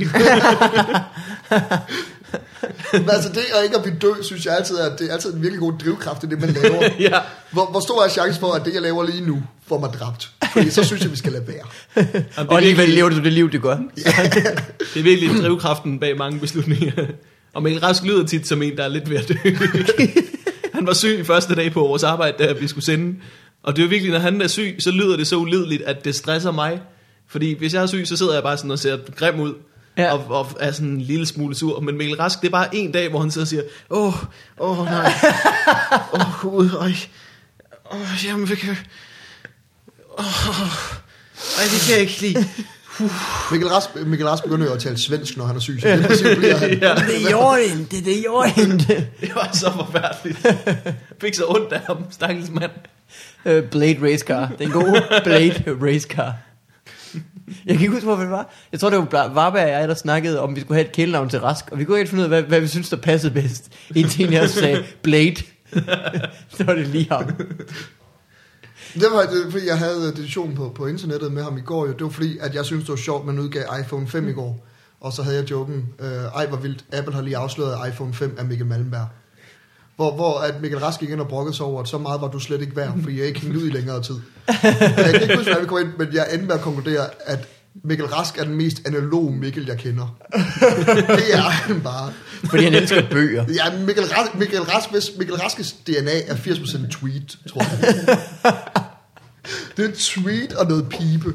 Men altså det at ikke at blive død, synes jeg altid er, det er altid en virkelig god drivkraft i det, man laver. ja. Hvor, hvor stor er chancen for, at det, jeg laver lige nu, får mig dræbt? Fordi så synes jeg, vi skal lade være. Jamen, det, Og er alligevel virkelig, lever du det liv, det gør. det er virkelig drivkraften bag mange beslutninger. Og Mikkel Rask lyder tit som en, der er lidt ved at dø. han var syg første dag på vores arbejde, da vi skulle sende. Og det er jo virkelig, når han er syg, så lyder det så ulideligt, at det stresser mig. Fordi hvis jeg er syg, så sidder jeg bare sådan og ser grim ud. Ja. Og, og er sådan en lille smule sur. Men Mikkel Rask, det er bare en dag, hvor han sidder og siger, åh, åh nej, åh gud, øj, åh, jamen, vi kan, åh, ej, det kan jeg ikke lide. Mikkel Rask, Mikkel Rask begynder jo at tale svensk, når han er syg. Så det bliver han. Ja. Det gjorde det ikke, det gjorde ikke. Det var så forfærdeligt. Jeg fik så ondt af ham, stakkels mand. Øh, Blade Race Car. Den gode Blade Race Car. Jeg kan ikke huske, hvorfor det var. Jeg tror, det var Varberg og jeg, der snakkede om, vi skulle have et kælenavn til Rask. Og vi kunne ikke finde ud af, hvad, hvad vi synes, der passede bedst. Indtil os sagde Blade. så var det lige ham. Det var det, fordi jeg havde diskussion på, på internettet med ham i går. Jo. Det var fordi, at jeg synes det var sjovt, man udgav iPhone 5 i går. Og så havde jeg joken, øh, ej hvor vildt, Apple har lige afsløret, iPhone 5 er Mikkel Malmberg. Hvor, hvor at Mikkel Rask gik ind og brokkede sig over, at så meget var du slet ikke værd, fordi jeg ikke hængte ud i længere tid. jeg kan ikke huske, hvad vi kom ind, men jeg endte med at konkludere, at Mikkel Rask er den mest analog Mikkel, jeg kender. det er han bare. Fordi han elsker bøger. Ja, Mikkel, Rask, Mikkel, Rask, Mikkel Raskes DNA er 80% tweet, tror jeg. det er tweet og noget pibe.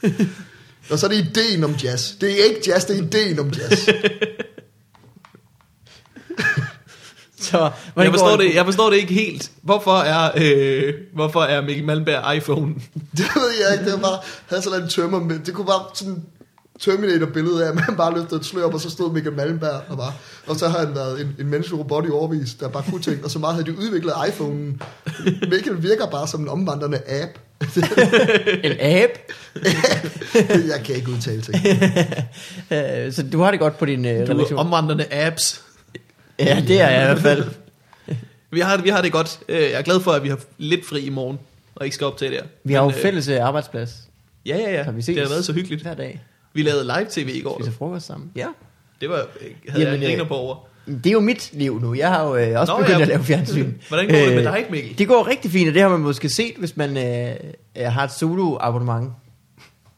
og så er det ideen om jazz. Det er ikke jazz, det er ideen om jazz. Så, Jeg forstår, det, jeg forstår det ikke helt. Hvorfor er, øh, hvorfor er Mikkel Malmberg iPhone? det ved jeg ikke, det var bare, havde sådan en tømmer med, det kunne bare sådan Terminator-billede af, at man bare løftede et slør op, og så stod Mikkel Malmberg og bare, og så har han været en, en menneskelig robot i overvis, der bare kunne ting, og så meget havde de udviklet iPhone'en. Mikkel virker bare som en omvandrende app. en abe. jeg kan ikke udtale ting. Øh, Så du har det godt på din øh, Du relation. omvandrende apps. Ja, det er jeg i hvert fald. Vi har, vi har det godt. Øh, Jeg er glad for, at vi har lidt fri i morgen, og ikke skal op til der. Vi har jo Men, øh, fælles øh, arbejdsplads Ja, ja, ja. Vi det ses? har været så hyggeligt. hver dag. Vi lavede live-tv i går. Spiser frokost sammen. Ja. Det var, øh, havde Jamen, jeg griner på over. Det er jo mit liv nu. Jeg har jo øh, også Nå, begyndt ja. at lave fjernsyn. Hvordan går det med dig, Mikkel? Det går rigtig fint, og det har man måske set, hvis man øh, har et Zulu-abonnement.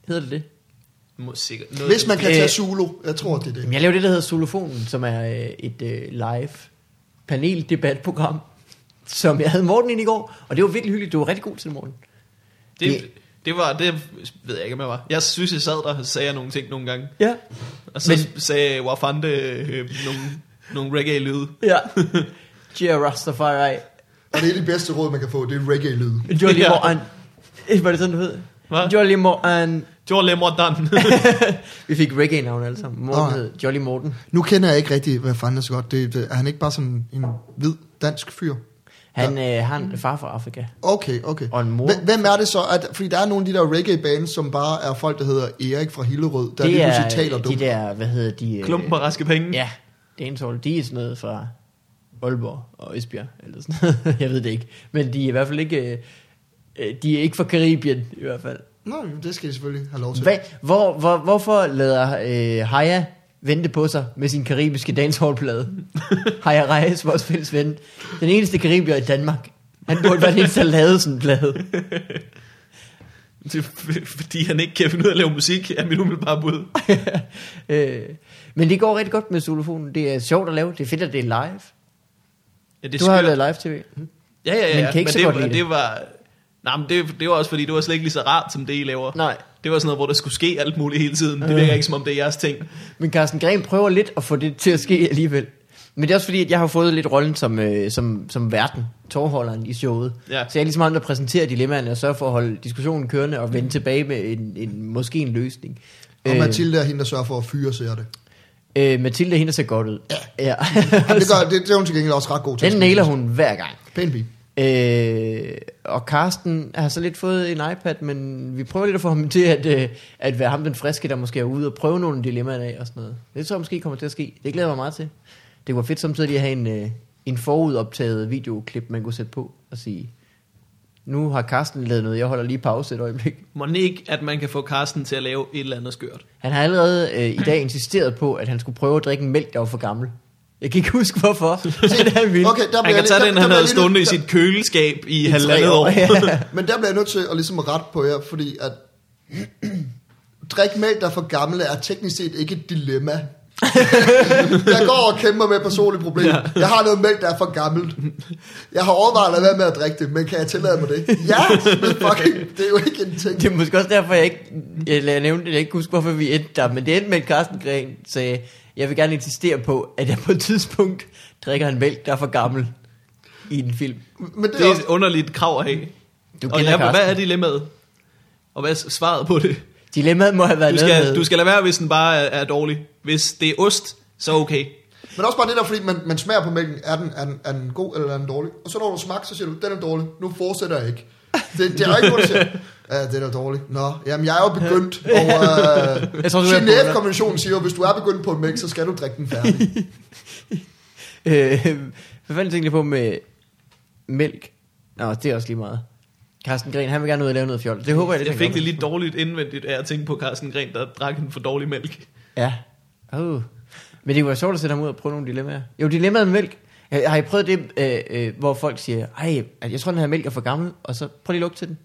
Hedder det det? Må sikkert noget Hvis man kan tage Øh, Zulu, jeg tror, det er det. Jeg laver det, der hedder Zulufonen, som er øh, et øh, live paneldebatprogram, som jeg havde Morten ind i går, og det var virkelig hyggeligt. Du var rigtig god til det, Morten. Det, det var, det ved jeg ikke, om jeg var. Jeg synes, jeg sad der og sagde nogle ting nogle gange. Ja. Og så Men- sagde Wafande øh, nogle, nogle reggae-lyde. Ja. Jia Rastafari. Og det er det bedste råd, man kan få, det er reggae-lyd. Jolly Ja. Morten. Var det sådan, du hed? Hvad? Jolly Morten. Joe Lemordan. Vi fik reggae-navn alle sammen. Morten Nå. hed Jolly Morten. Nu kender jeg ikke rigtig, hvad fanden er så godt. Det, det, er han ikke bare sådan en hvid dansk fyr? Han øh, har en far fra Afrika. Okay, okay. Og en mor. Hvem- er det så? At, fordi der er nogle af de der reggae-bands, som bare er folk, der hedder Erik fra Hillerød, der det lige er pludselig taler de dumt. der, hvad hedder de? øh, Klumpen på raske penge. Ja, dancehall. De er sådan noget fra Aalborg og Esbjerg, eller sådan noget. Jeg ved det ikke. Men de er i hvert fald ikke... øh, øh, De er ikke fra Karibien, i hvert fald. Nå, det skal de selvfølgelig have lov til. Hvad, hvor, hvor, hvorfor lader øh, Haya vente på sig med sin karibiske dancehallplade? Haya Reyes, vores fælles ven. Den eneste karibier i Danmark. Han burde være den eneste, der lavede sådan en plade. Det er fordi han ikke kan finde ud af at lave musik, er mit umiddelbare bud. øh, men det går rigtig godt med xylofonen. Det er sjovt at lave. Det er fedt, at det er live. Ja, det Du har skørt. lavet live-tv. Ja, ja, ja. Men kan ikke så det, godt var- lide det. det var... Nej, men det, det var også fordi, det var slet ikke lige så rart, som det I laver. Nej. Det var sådan noget, hvor der skulle ske alt muligt hele tiden. Det Øh. virker ikke, som om det er jeres ting. Men Carsten Gren prøver lidt at få det til at ske alligevel. Men det er også fordi, at jeg har fået lidt rollen som, øh, som, som verden, tårholderen i showet. Ja. Så jeg er ligesom ham, der præsenterer dilemmaerne og sørger for at holde diskussionen kørende og vende tilbage med en, en, måske en løsning. Og Mathilde er hende, der sørger for at fyre ser det. Øh, øh, Mathilde er hende, der ser godt ud. Ja. ja. Jamen, det, gør, det, det er hun til gengæld også ret god til. Den nailer hun hver gang. Pæn pige. Øh, og Carsten har så lidt fået en iPad, men vi prøver lidt at få ham til at, øh, at være ham den friske, der måske er ude og prøve nogle dilemmaer af og sådan noget. Det tror jeg måske kommer til at ske. Det glæder mig meget til. Det var fedt samtidig at have en, øh, en forudoptaget videoklip, man kunne sætte på og sige, nu har Carsten lavet noget, jeg holder lige pause et øjeblik. Må ikke, at man kan få Carsten til at lave et eller andet skørt. Han har allerede øh, i dag insisteret på, at han skulle prøve at drikke en mælk, der var for gammel. Jeg kan ikke huske, hvorfor. Det er det, han ville. Okay, der Han kan jeg tage lige- den, der- han der havde stående i lige- sit køleskab i I halvandet år. Ja. Men der bliver jeg nødt til at ligesom rette på jer, fordi at drik mælk, der er for gammel, er teknisk set ikke et dilemma. jeg går og kæmper med et personligt problem. Jeg har noget mælk, der er for gammelt. Jeg har overvejet at lade være med at drikke det, men kan jeg tillade mig det? Ja, men fucking, det er jo ikke en ting. Det er måske også derfor, jeg ikke jeg, jeg nævnte det. Jeg ikke huske, hvorfor vi endte der. Men det endte med, at Carsten Gren sagde, jeg vil gerne insistere på, at jeg på et tidspunkt drikker en mælk, der er for gammel i en film. Men det Det er også, et underligt krav at have. Du Og ja, hvad er dilemmaet? Og hvad er svaret på det? Dilemmaet må have været Du skal, med... du skal lade være, hvis den bare er, er dårlig. Hvis det er ost, så okay. men også bare det der, fordi man, man smager på mælken, er den, er, den, er den god eller er den dårlig? Og så når du smager, så siger du, den er dårlig, nu fortsætter jeg ikke. Det, det er ikke siger, ja, den er dårlig. Nå, jamen jeg er jo begyndt, og uh, Jeg tror, du Genève-konventionen siger jo, hvis du er begyndt på en mælk, så skal du drikke den færdig. Øh, hvad fanden tænkte jeg på med mælk? Nå, det er også lige meget. Carsten Gren, han vil gerne ud og lave noget fjol. Det håber jeg, det Jeg fik det lidt dårligt indvendigt af at tænke på Carsten Gren, der drak en for dårlig mælk. Ja. Uh. Men det kunne være sjovt at sætte ham ud og prøve nogle dilemmaer. Jo, dilemmaet med mælk. Jeg, har I prøvet det, øh, øh, hvor folk siger, ej, jeg tror, den her mælk er for gammel, og så prøv lige at lugte til den.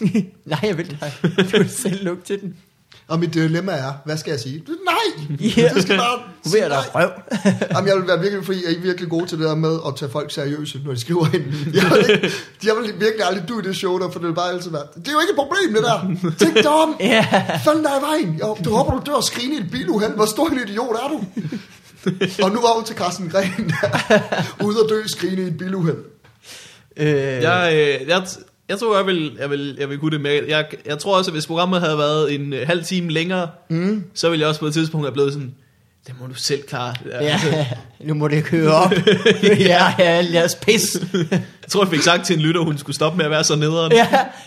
Nej, jeg vil dig. Du vil selv lugte til den. Og mit dilemma er, hvad skal jeg sige? Nej! Ja. Du skal bare sige dig nej. røv. Jamen, jeg vil være virkelig, fordi jeg er virkelig god til det der med at tage folk seriøse, når de skriver ind. Jeg vil, ikke, jeg vil virkelig aldrig du i det show der, for det vil bare altid være, det er jo ikke et problem, det der. Tænk dig om. Fanden der er i vejen. Jo, du håber, du dør og skrine i et biluheld. Hvor stor en idiot er du? og nu var hun til Carsten Gren, der ude og dø skrine i et biluheld. Øh, Jeg, øh, jeg, jeg tror, jeg vil, jeg vil, jeg vil kunne det med. Jeg, jeg tror også, at hvis programmet havde været en øh, halv time længere, mm. så ville jeg også på et tidspunkt have blevet sådan, Det må du selv klare. Ja, nu må det køre op. ja, ja, alle jeres pis. Jeg tror, jeg fik sagt til en lytter, hun skulle stoppe med at være så nederen. Ja,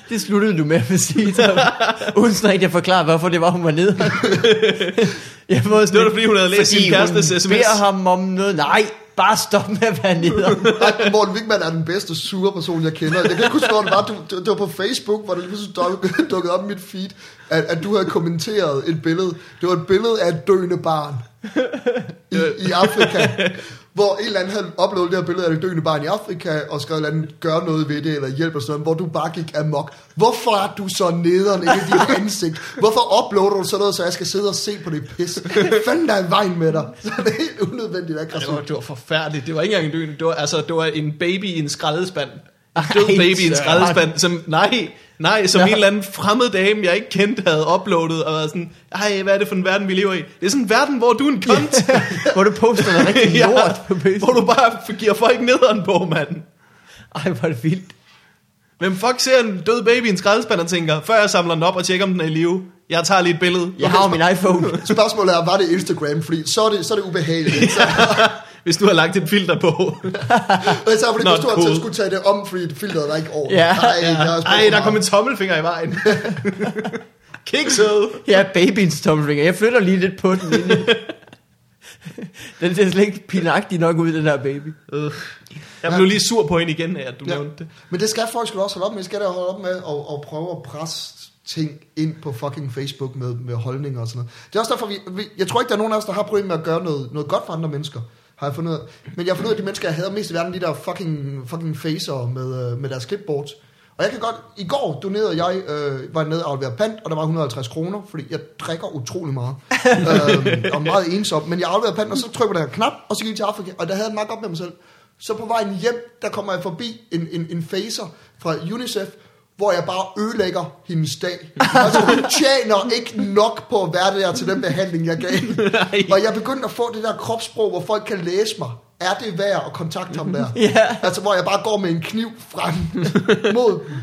det sluttede du med at sige. Tom. Uden sådan at forklare, hvorfor det var, hun var nede. Jeg var Det var da, fordi hun havde læst sin kærestes hun sms. beder ham om noget. Nej, bare stop med at være nede. Ej, Morten Wigman er den bedste sure person, jeg kender. Jeg kan ikke huske, hvor det var. Du, det, det var på Facebook, hvor det lige duk- dukkede op i mit feed, at, at du havde kommenteret et billede. Det var et billede af et døende barn i, i Afrika. Hvor en eller anden havde uploadet det her billede af et døende barn i Afrika, og skrevet et eller andet, gør noget ved det, eller hjælp og sådan noget, hvor du bare gik amok. Hvorfor er du så nederen i dit ansigt? Hvorfor uploader du sådan noget, så jeg skal sidde og se på det pis? Fanden der er vejen med dig? Så det er helt unødvendigt Ja, det, aggressivt. var, det var forfærdeligt. Det var ikke engang en døende. Det var, altså, det var en baby i en skraldespand. En død baby i en skraldespand. Som, nej, nej, som Ja. en eller anden fremmed dame, jeg ikke kendte, havde uploadet. Og været sådan, ej, hvad er det for en verden, vi lever i? Det er sådan en verden, hvor du er en kont. Hvor du poster noget rigtig lort på Facebook. hvor du bare giver folk nederen på, mand. Ej, hvor er det vildt. Hvem fuck ser en død baby i en skraldespand og tænker, før jeg samler den op og tjekker, om den er i live, jeg tager lige et billede. Jeg har jo min iPhone. Spørgsmålet er, var det Instagram? Fordi så er det, så er det ubehageligt. Så, Hvis du har lagt et filter på. og så fordi Not hvis du har cool. cool. skulle tage det om, fordi filteret var ikke over. Ja. Ej, jeg har også Ej, der kom en tommelfinger i vejen. Kikset. Ja, babyens tommelfinger. Jeg flytter lige lidt på den. Ind. den ser slet ikke pinagtig nok ud, den her baby. Øh. Jeg blev lige sur på hende igen at du Ja. nævnte det. Men det skal folk også holde op med. Vi skal da holde op med at, at prøve at presse ting ind på fucking Facebook med, med holdninger og sådan noget. Det er også derfor, vi, vi, jeg tror ikke, der er nogen af os, der har problemer med at gøre noget, noget godt for andre mennesker. Har jeg fundet. Men jeg har fundet ud af, at de mennesker, jeg hader mest i verden, de der fucking, fucking facer med, øh, med deres clipboards. Og jeg kan godt, i går donerede jeg, øh, var nede og aflevere pant, og der var 150 kroner, fordi jeg drikker utrolig meget. øhm, og meget ensom. Men jeg afleverede pant, og så trykker jeg på den her knap, og så gik jeg til Afrika, og der havde jeg meget godt med mig selv. Så på vejen hjem, der kommer jeg forbi en, en, en facer fra UNICEF, hvor jeg bare ødelægger hendes dag. Altså, hun tjener ikke nok på at være der til den behandling, jeg gav. Og jeg begyndte at få det der kropssprog, hvor folk kan læse mig. Er det værd at kontakte ham der? Ja. Altså, hvor jeg bare går med en kniv frem mod dem.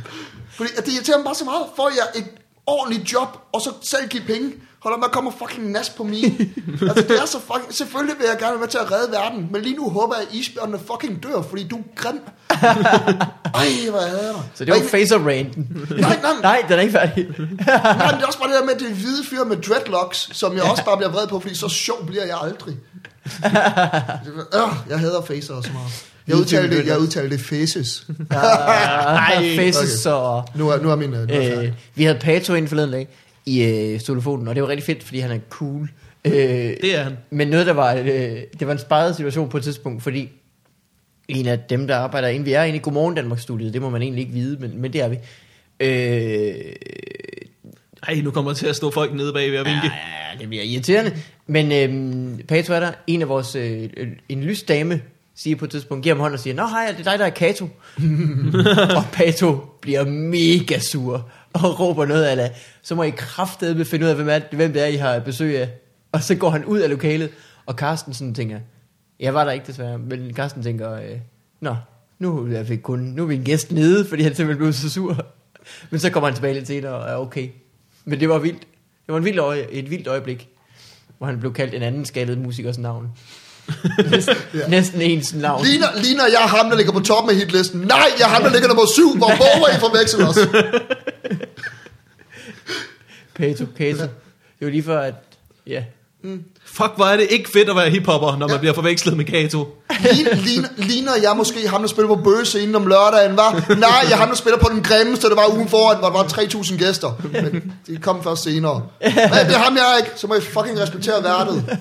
Fordi at det irriterer mig bare så meget. Får jeg et ordentligt job, og så selv give penge, holder med at komme fucking nas på min. altså, det er så fucking... Selvfølgelig vil jeg gerne være med til at redde verden, men lige nu håber jeg, at isbjørnene fucking dør, fordi du er grim. Ej, hvor jeg hader dig. Så det var ikke- facer ranten. Nej, nej, Nej, den er ikke færdig. Nej, men det er også bare det der med det hvide fyr med dreadlocks, som jeg også bare bliver vred på, fordi så sjov bliver jeg aldrig. Øh, jeg hader facer så meget. Jeg udtalte det, jeg udtalte det faces. Nej, faces okay. og... Nu er, nu er min... Øh, nu er. Øh, vi havde Pato ind forleden dag i øh, Stolofonen, og det var rigtig fedt, fordi han er cool. Øh, Det er han. Men noget, der var, øh, det var en sparet situation på et tidspunkt, fordi en af dem, der arbejder inde, vi er inde i Godmorgen Danmark-studiet, det må man egentlig ikke vide, men, men det er vi. Øh, Ej, nu kommer der til at stå folk nede bag ved at vinke. Ja, det bliver irriterende. Men øhm, Pato er der. En af vores, øh, en lys dame, siger på et tidspunkt, giver ham hånd og siger, Nå hej, det er dig, der er Kato. og Pato bliver mega sur og råber noget af det. Så må I kraftedeme finde ud af, hvem, er, hvem det er, I har besøg af. Og så går han ud af lokalet, og Carsten sådan tænker, jeg var der ikke desværre, men Carsten tænker, øh, Nå, nu er, vi kun, nu er vi en gæst nede, fordi han simpelthen blev så sur. Men så kommer han tilbage lidt senere og er okay. Men det var vildt. Det var en vild øje, et vildt øjeblik, hvor han blev kaldt en anden skaldet musikers navn næsten, Ja. næsten ens navn. Ligner, ligner jeg ham, der ligger på toppen af hitlisten? Nej, jeg er ham, der ligger nummer syv, hvor Borger I forveksel os. Pato, Kato. Det var lige før, at... Ja. Fuck, hvor er det ikke fedt at være hiphopper, når man bliver forvekslet med Kato. Ligner, ligner, ligner jeg måske ham, der spiller på bøgescenen om lørdagen, var? Nej, jeg er ham, der spiller på den grimmeste, der var ugen foran, hvor der var 3.000 gæster. Men de kom først senere. Men det er ham, jeg er ikke, så må I fucking respektere værtet.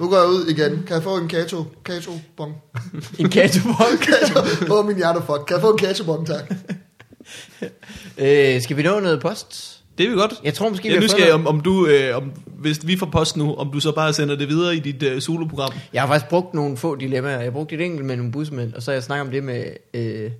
Nu går jeg ud igen. Kan jeg få en kato? Kato bong. En Kato-bong. Kato. Åh, min hjertefuck. Kan jeg få en kato bong, tak? øh, skal vi nå noget post? Det er vi godt. Jeg tror måske, Jeg vi nysgerrig, noget- om, om du, øh, om, hvis vi får post nu, om du så bare sender det videre i dit øh, soloprogram. Jeg Jeg har faktisk brugt nogle få dilemmaer. Jeg har brugt et enkelt med nogle busmænd, og så har jeg snakket om det med øh,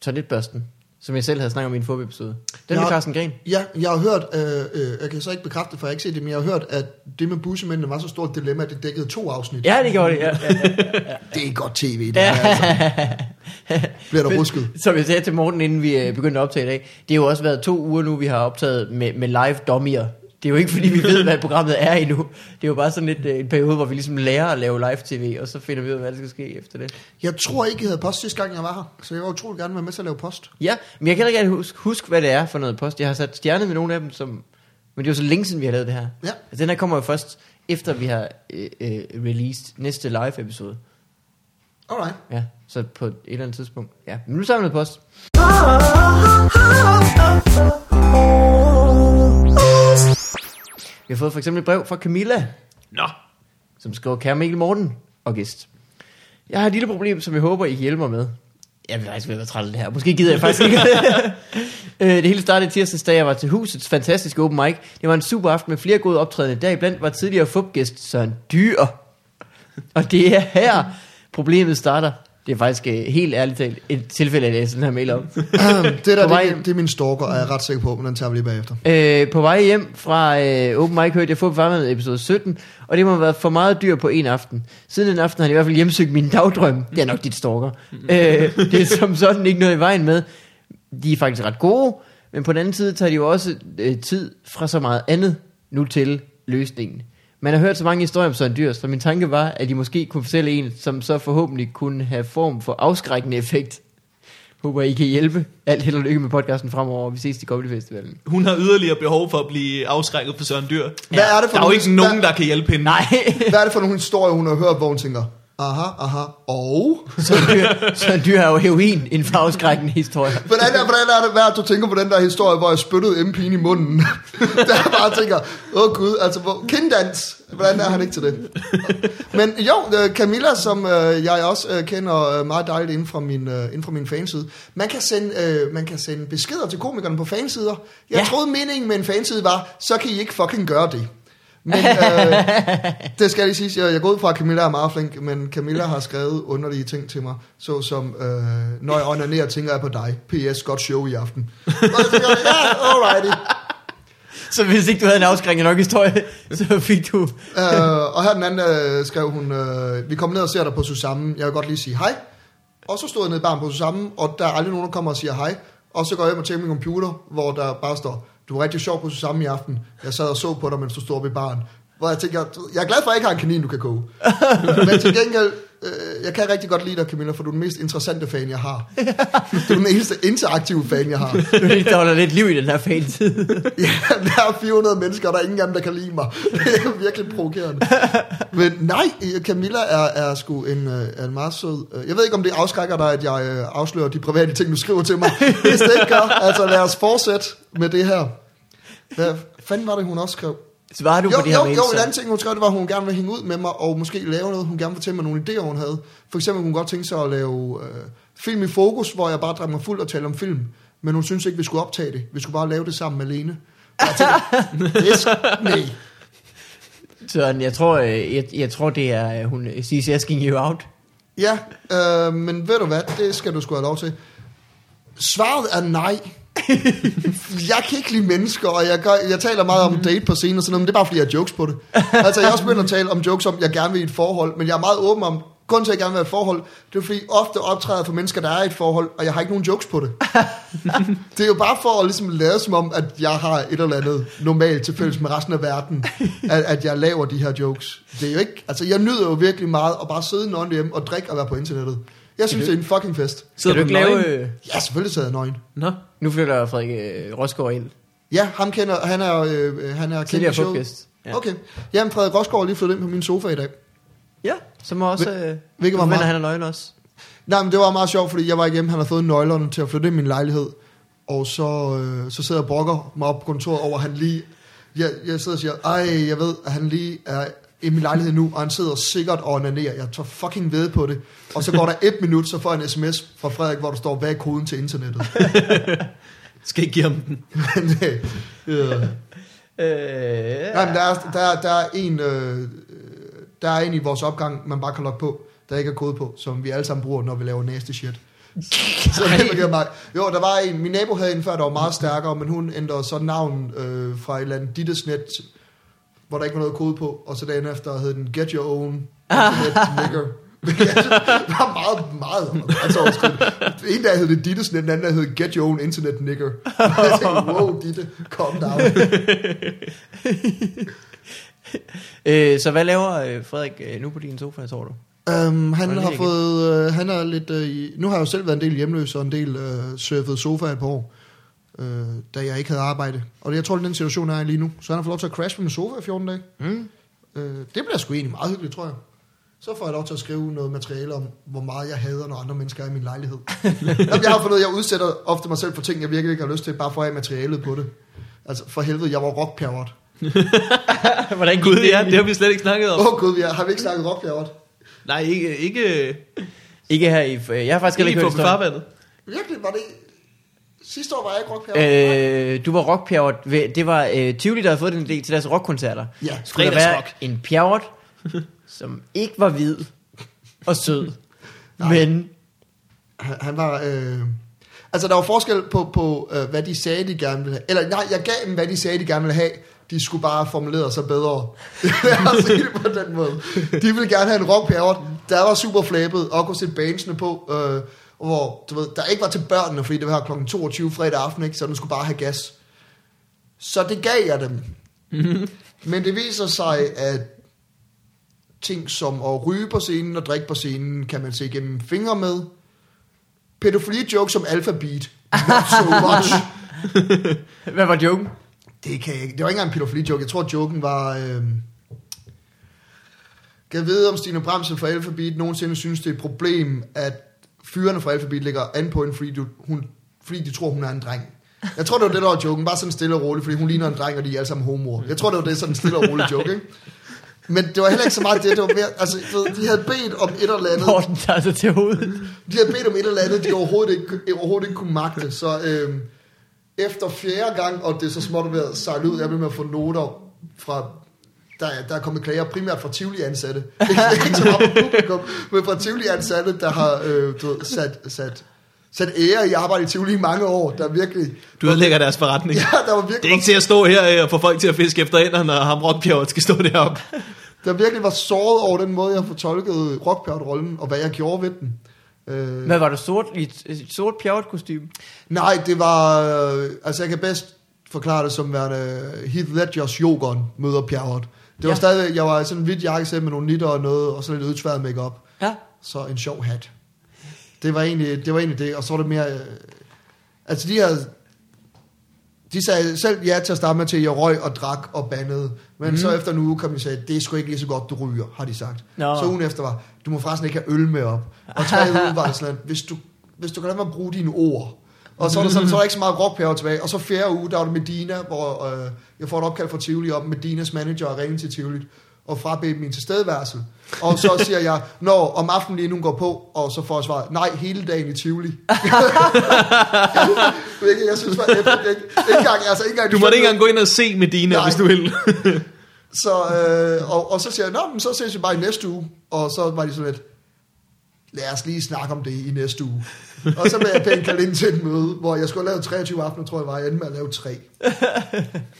toiletbørsten, som jeg selv havde snakket om i en fobepisode. Den med Ja. Carsten Gren. Ja, jeg har hørt, øh, øh, jeg kan så ikke bekræfte det, for jeg har ikke set det, men jeg har hørt, at det med bussemændene var så stort et dilemma, at det dækkede to afsnit. Ja, det gjorde det. Ja, ja. Det er godt tv, det her, altså. Bliver der rusket. Som jeg sagde til Morten, inden vi øh, begyndte at optage i dag, det har jo også været to uger nu, vi har optaget med, med live dommier Det er jo ikke, fordi vi ved, hvad programmet er endnu. Det er jo bare sådan lidt øh, en periode, hvor vi ligesom lærer at lave live-tv, og så finder vi ud af, hvad der skal ske efter det. Jeg tror ikke, jeg havde post sidste gang, jeg var her. Så jeg var utrolig gerne være med til at lave post. Ja, men jeg kan ikke huske, huske, hvad det er for noget post. Jeg har sat stjerne med nogle af dem, som... Men det er jo så længe siden, vi har lavet det her. Ja. Altså, den her kommer jo først, efter vi har øh, øh, released næste live-episode. Alright. Ja, så på et eller andet tidspunkt. Ja, men nu samlet post. Vi har fået for eksempel et brev fra Camilla, Nå, som skriver, kære Mikkel Morten og gæst. Jeg har et lille problem, som jeg håber, I kan hjælpe mig med. Jeg vil faktisk være træt af det her. Måske gider jeg faktisk ikke. Øh, det hele startede tirsdags, da jeg var til husets fantastiske open mic. Det var en super aften med flere gode optrædende. Deriblandt var tidligere fupgæst Søren Dyr. Og det er her, problemet starter. Det er faktisk øh, helt ærligt talt et tilfælde, at jeg den her mail om. det der, det, det, er min stalker, og jeg er ret sikker på, men den tager vi lige bagefter. Øh, på vej hjem fra øh, Open Mic hørte jeg få med episode 17, og det må have været for meget dyr på en aften. Siden den aften har jeg i hvert fald hjemsøgt min dagdrøm. Det er nok dit stalker. øh, det er som sådan ikke noget i vejen med. De er faktisk ret gode, men på den anden side tager de jo også øh, tid fra så meget andet nu til løsningen. Man har hørt så mange historier om Søren Dyr, så min tanke var, at de måske kunne fortælle en, som så forhåbentlig kunne have form for afskrækkende effekt. Håber, I kan hjælpe. Alt held og lykke med podcasten fremover, vi ses til Comedy Festivalen. hun har yderligere behov for at blive afskrækket for Søren Dyr. Hvad er det for Der er jo ikke nogen, der kan hjælpe hende. Nej, Hvad er det for nogle historier, hun har hørt, hvor hun tænker, aha, aha, og... Søren Dyr, Søren Dyr er jo heroin, en for afskrækkende historie. Hvordan er, hvordan er det værd, at du tænker på den der historie, hvor jeg spyttede MP'en i munden? der jeg bare tænker, åh oh, gud, altså hvor, kinddans, hvordan er han ikke til det? Men jo, øh, Camilla, som øh, jeg også øh, kender meget dejligt inden fra min, inden fra min fanside, man kan, sende, man kan sende beskeder til komikerne på fansider. Jeg Ja. ja. troede meningen med en fanside var, så kan I ikke fucking gøre det. Men øh, det skal jeg lige sige, jeg, jeg går ud fra, at Camilla er meget flink, men Camilla har skrevet underlige ting til mig, såsom, øh, når jeg onanerer, tænker jeg på dig. P.S. Godt show i aften. Og jeg tænker, ja, alrighty. Så hvis ikke du havde en afskrækkende nok historie, så fik du... Øh, og her den anden øh, skrev hun, øh, vi kommer ned og ser dig på Susanne, jeg vil godt lige sige hej. Og så stod jeg nede i baren på Susanne, og der er aldrig nogen, der kommer og siger hej. Og så går jeg hjem og tjekker min computer, hvor der bare står, du var rigtig sjov på Susanne i aften. Jeg sad og så på dig, mens du stod oppe i baren. Hvor jeg tænker, jeg er glad for, at jeg ikke har en kanin, du kan koge. Men til gengæld, øh, jeg kan rigtig godt lide dig, Camilla, for du er den mest interessante fan, jeg har. Du er den eneste interaktive fan, jeg har. Er der holder lidt liv i den her fantid. Ja, der er 400 mennesker, og der er ingen af dem, der kan lide mig. Det er virkelig provokerende. Men nej, Camilla er, er sgu en, øh, er en meget sød... øh, Jeg ved ikke, om det afskrækker dig, at jeg øh, afslører de private ting, du skriver til mig. Hvis det ikke gør, altså lad os fortsætte med det her. Hvad fanden var det, hun også skrev? Svarer du Jo, på det her jo, mail, jo, en så? anden ting, hun skrev, det var, at hun gerne ville hænge ud med mig, og måske lave noget. Hun gerne ville fortælle mig nogle idéer, hun havde. For eksempel hun godt tænke sig at lave øh, film i fokus, hvor jeg bare drak mig fuld og talte om film. Men hun synes ikke, vi skulle optage det. Vi skulle bare lave det sammen med Lene. Og jeg tænker, det er, nej. Søren, jeg tror, øh, jeg, jeg tror det er, øh, hun siger asking you out. Ja, øh, men ved du hvad, det skal du sgu have lov til. Svaret er nej. jeg kan ikke lide mennesker, og jeg, gør, jeg taler meget om date på scenen og sådan noget, men det er bare fordi, jeg har jokes på det. Altså, jeg er også begyndt at tale om jokes om, jeg gerne vil i et forhold, men jeg er meget åben om, grunden til, at jeg gerne vil have et forhold, det er fordi, ofte optræder for mennesker, der er i et forhold, og jeg har ikke nogen jokes på det. det er jo bare for at ligesom lade som om, at jeg har et eller andet normalt til fælles med resten af verden, at, at jeg laver de her jokes. Det er jo ikke, altså jeg nyder jo virkelig meget at bare sidde nøgen hjemme og drikke og være på internettet. Jeg synes, det er en fucking fest. Sidder du ikke lave... Ja, selvfølgelig sidder jeg nøgen. Nå, nu flytter Frederik øh, Rosgaard ind. Ja, ham kender, han er, øh, han er kendt Tidligere i showet. Ja. Okay. Jamen, Frederik Rosgaard er lige flyttet ind på min sofa i dag. ja, så må også... Øh, hvilket var meget- han er nøgen også. Nej, men det var meget sjovt, fordi jeg var ikke hjemme. Han havde fået nøglerne til at flytte ind i min lejlighed. Og så, øh, så sidder jeg og brokker mig op på kontoret over, at han lige... Jeg, jeg sidder og siger, ej, jeg ved, at han lige er i min lejlighed nu, og han sidder sikkert og onanerer. Jeg tager fucking ved på det. Og så går der et minut, så får jeg en sms fra Frederik, hvor der står, hvad er koden til internettet? skal ikke give ham den. Men, øh, ja. Øh, Nej, men der er, der, er, der, er en, øh, der er en i vores opgang, man bare kan logge på, der ikke er kode på, som vi alle sammen bruger, når vi laver nasty shit. Så det mig. Jo, der var en, min nabo havde en før, der var meget stærkere, men hun ændrede så navn øh, fra et eller andet Dittesnet, hvor der ikke var noget kode på, og så dagen efter hed den Get Your Own Internet Nigger. det var meget, meget grænseoverskridende. En dag hed det Dittesen, den anden dag hed Get Your Own Internet Nigger. Jeg tænkte, wow, Ditte, calm down. Øh, så hvad laver øh, Frederik øh, nu på din sofa, tror du? Um, han har fået, uh, han er lidt, i, nu har jeg jo selv været en del hjemløs og en del uh, surfet sofa et par år, uh, da jeg ikke havde arbejde. Og det, jeg tror, det er den situation, er lige nu. Så han har fået lov til at crash på min sofa i 14 dage. Mm. Uh, det bliver sgu egentlig meget hyggeligt, tror jeg. Så får jeg lov til at skrive noget materiale om, hvor meget jeg hader, når andre mennesker er i min lejlighed. Jamen, jeg har fundet, jeg udsætter ofte mig selv for ting, jeg virkelig ikke har lyst til, bare for at have materialet på det. Altså, for helvede, jeg var rockpjerrot. Hvordan Gud, ja, det har vi slet ikke snakket om. Åh oh, gud, vi har, har vi ikke snakket rockpjerrot? Nej, ikke, ikke, Ikke her i... øh, Jeg har faktisk ikke ikke på farvandet. Virkelig, var det... Sidste år var jeg ikke rockpjerrot. Øh, du var rockpjerrot. Ved- Det var øh, Tivoli, der havde fået den idé til deres rockkoncerter. Ja, Skulle der være fredagsrock. en pjerrot, som ikke var hvid og sød, men Han, han var... Øh... Altså, der var forskel på, på øh, hvad de sagde, de gerne ville have. Eller nej, jeg gav dem, hvad de sagde, de gerne ville have. De skulle bare formulere sig bedre. Lad os sige det på den måde. De ville gerne have en rockpjerrot, der var super flabet, og kunne sætte bandsene på, øh, hvor du ved, der ikke var til børnene, fordi det var her kl. 22 fredag aften, ikke? så den skulle bare have gas. Så det gav jeg dem. Men det viser sig, at ting som at ryge på scenen og drikke på scenen, kan man se gennem fingre med. Pædofili jokes som alfabet. Not so much. hvad var joken? Det, kan jeg ikke. det var ikke engang en pædofili joke. Jeg tror, joken var... Øh... Kan jeg vide, om Stine Bramsen fra Alphabet nogensinde synes, det er et problem, at fyrene fra Alphabet ligger an på hende, fordi, du, hun, fordi de tror, hun er en dreng. Jeg tror, det var det, der var joken. Bare sådan stille og roligt, fordi hun ligner en dreng, og de er alle sammen homoer. Jeg tror, det var det sådan en stille og rolig joke, ikke? Men det var heller ikke så meget det. Det var mere, altså, de havde bedt om et eller andet. Morten tager sig til hovedet. De havde bedt om et eller andet, de overhovedet ikke, overhovedet ikke kunne magte. Så øh, efter fjerde gang, og det er så småt ved at sejle ud, jeg blev med at få noter fra, der, er- der er kommet klager primært fra Tivoli-ansatte. Ikke, ikke så meget fra publikum, men fra Tivoli-ansatte, der har øh, du ved, sat, sat, sat ære i arbejde i Tivoli i mange år, der virkelig... Du ødelægger deres forretning. Ja, der var virkelig... Det er ikke til at stå her øh, og få folk til at fiske efter ender, når ham rockpjerrot skal stå deroppe. der virkelig var såret over den måde, jeg fortolkede rockpjert-rollen, og hvad jeg gjorde ved den. Øh, Hvad var du sort i et, et sort pjerrot kostume? Nej, det var... Øh, altså, jeg kan bedst forklare det som værende Heath Ledgers Jokeren møder Pjerrot. Det var Ja. stadig... Jeg var sådan en hvidt jakkesæt med nogle nitter og noget, og så lidt udtværet makeup. Ja. Så en sjov hat. Det var egentlig det, var egentlig det og så var det mere... Øh, altså, de her... De sagde selv ja til at starte med til, at jeg røg og drak og bandede. Men mm. så efter en uge kom de og sagde, det er sgu ikke lige så godt, du ryger, har de sagt. Nå. Så ugen efter var, du må forresten ikke have øl med op. Og tredje uge var det sådan, hvis du, hvis du kan lade mig bruge dine ord. Og så var der, sådan, så var der ikke så meget rockpære tilbage. Og så fjerde uge, der var det Medina, hvor øh, jeg får et opkald fra Tivoli om, Medinas manager er ringet til Tivoli og frabedt min tilstedeværelse. Og så siger jeg, når om aftenen lige nu går på, og så får jeg svaret, nej, hele dagen i Tivoli. Hvilket jeg synes var epic, ikke? Ikke engang, altså, ikke engang, Du måtte ikke engang gå ind og se Medina, Nej. hvis du vil. Så, øh, og, og så siger jeg, Nå, men så ses vi bare i næste uge. Og så var de sådan lidt, lad os lige snakke om det i næste uge. og så blev jeg pænt kaldt ind til et møde, hvor jeg skulle lavet 23 aftener, tror jeg var, jeg endte med at lave tre.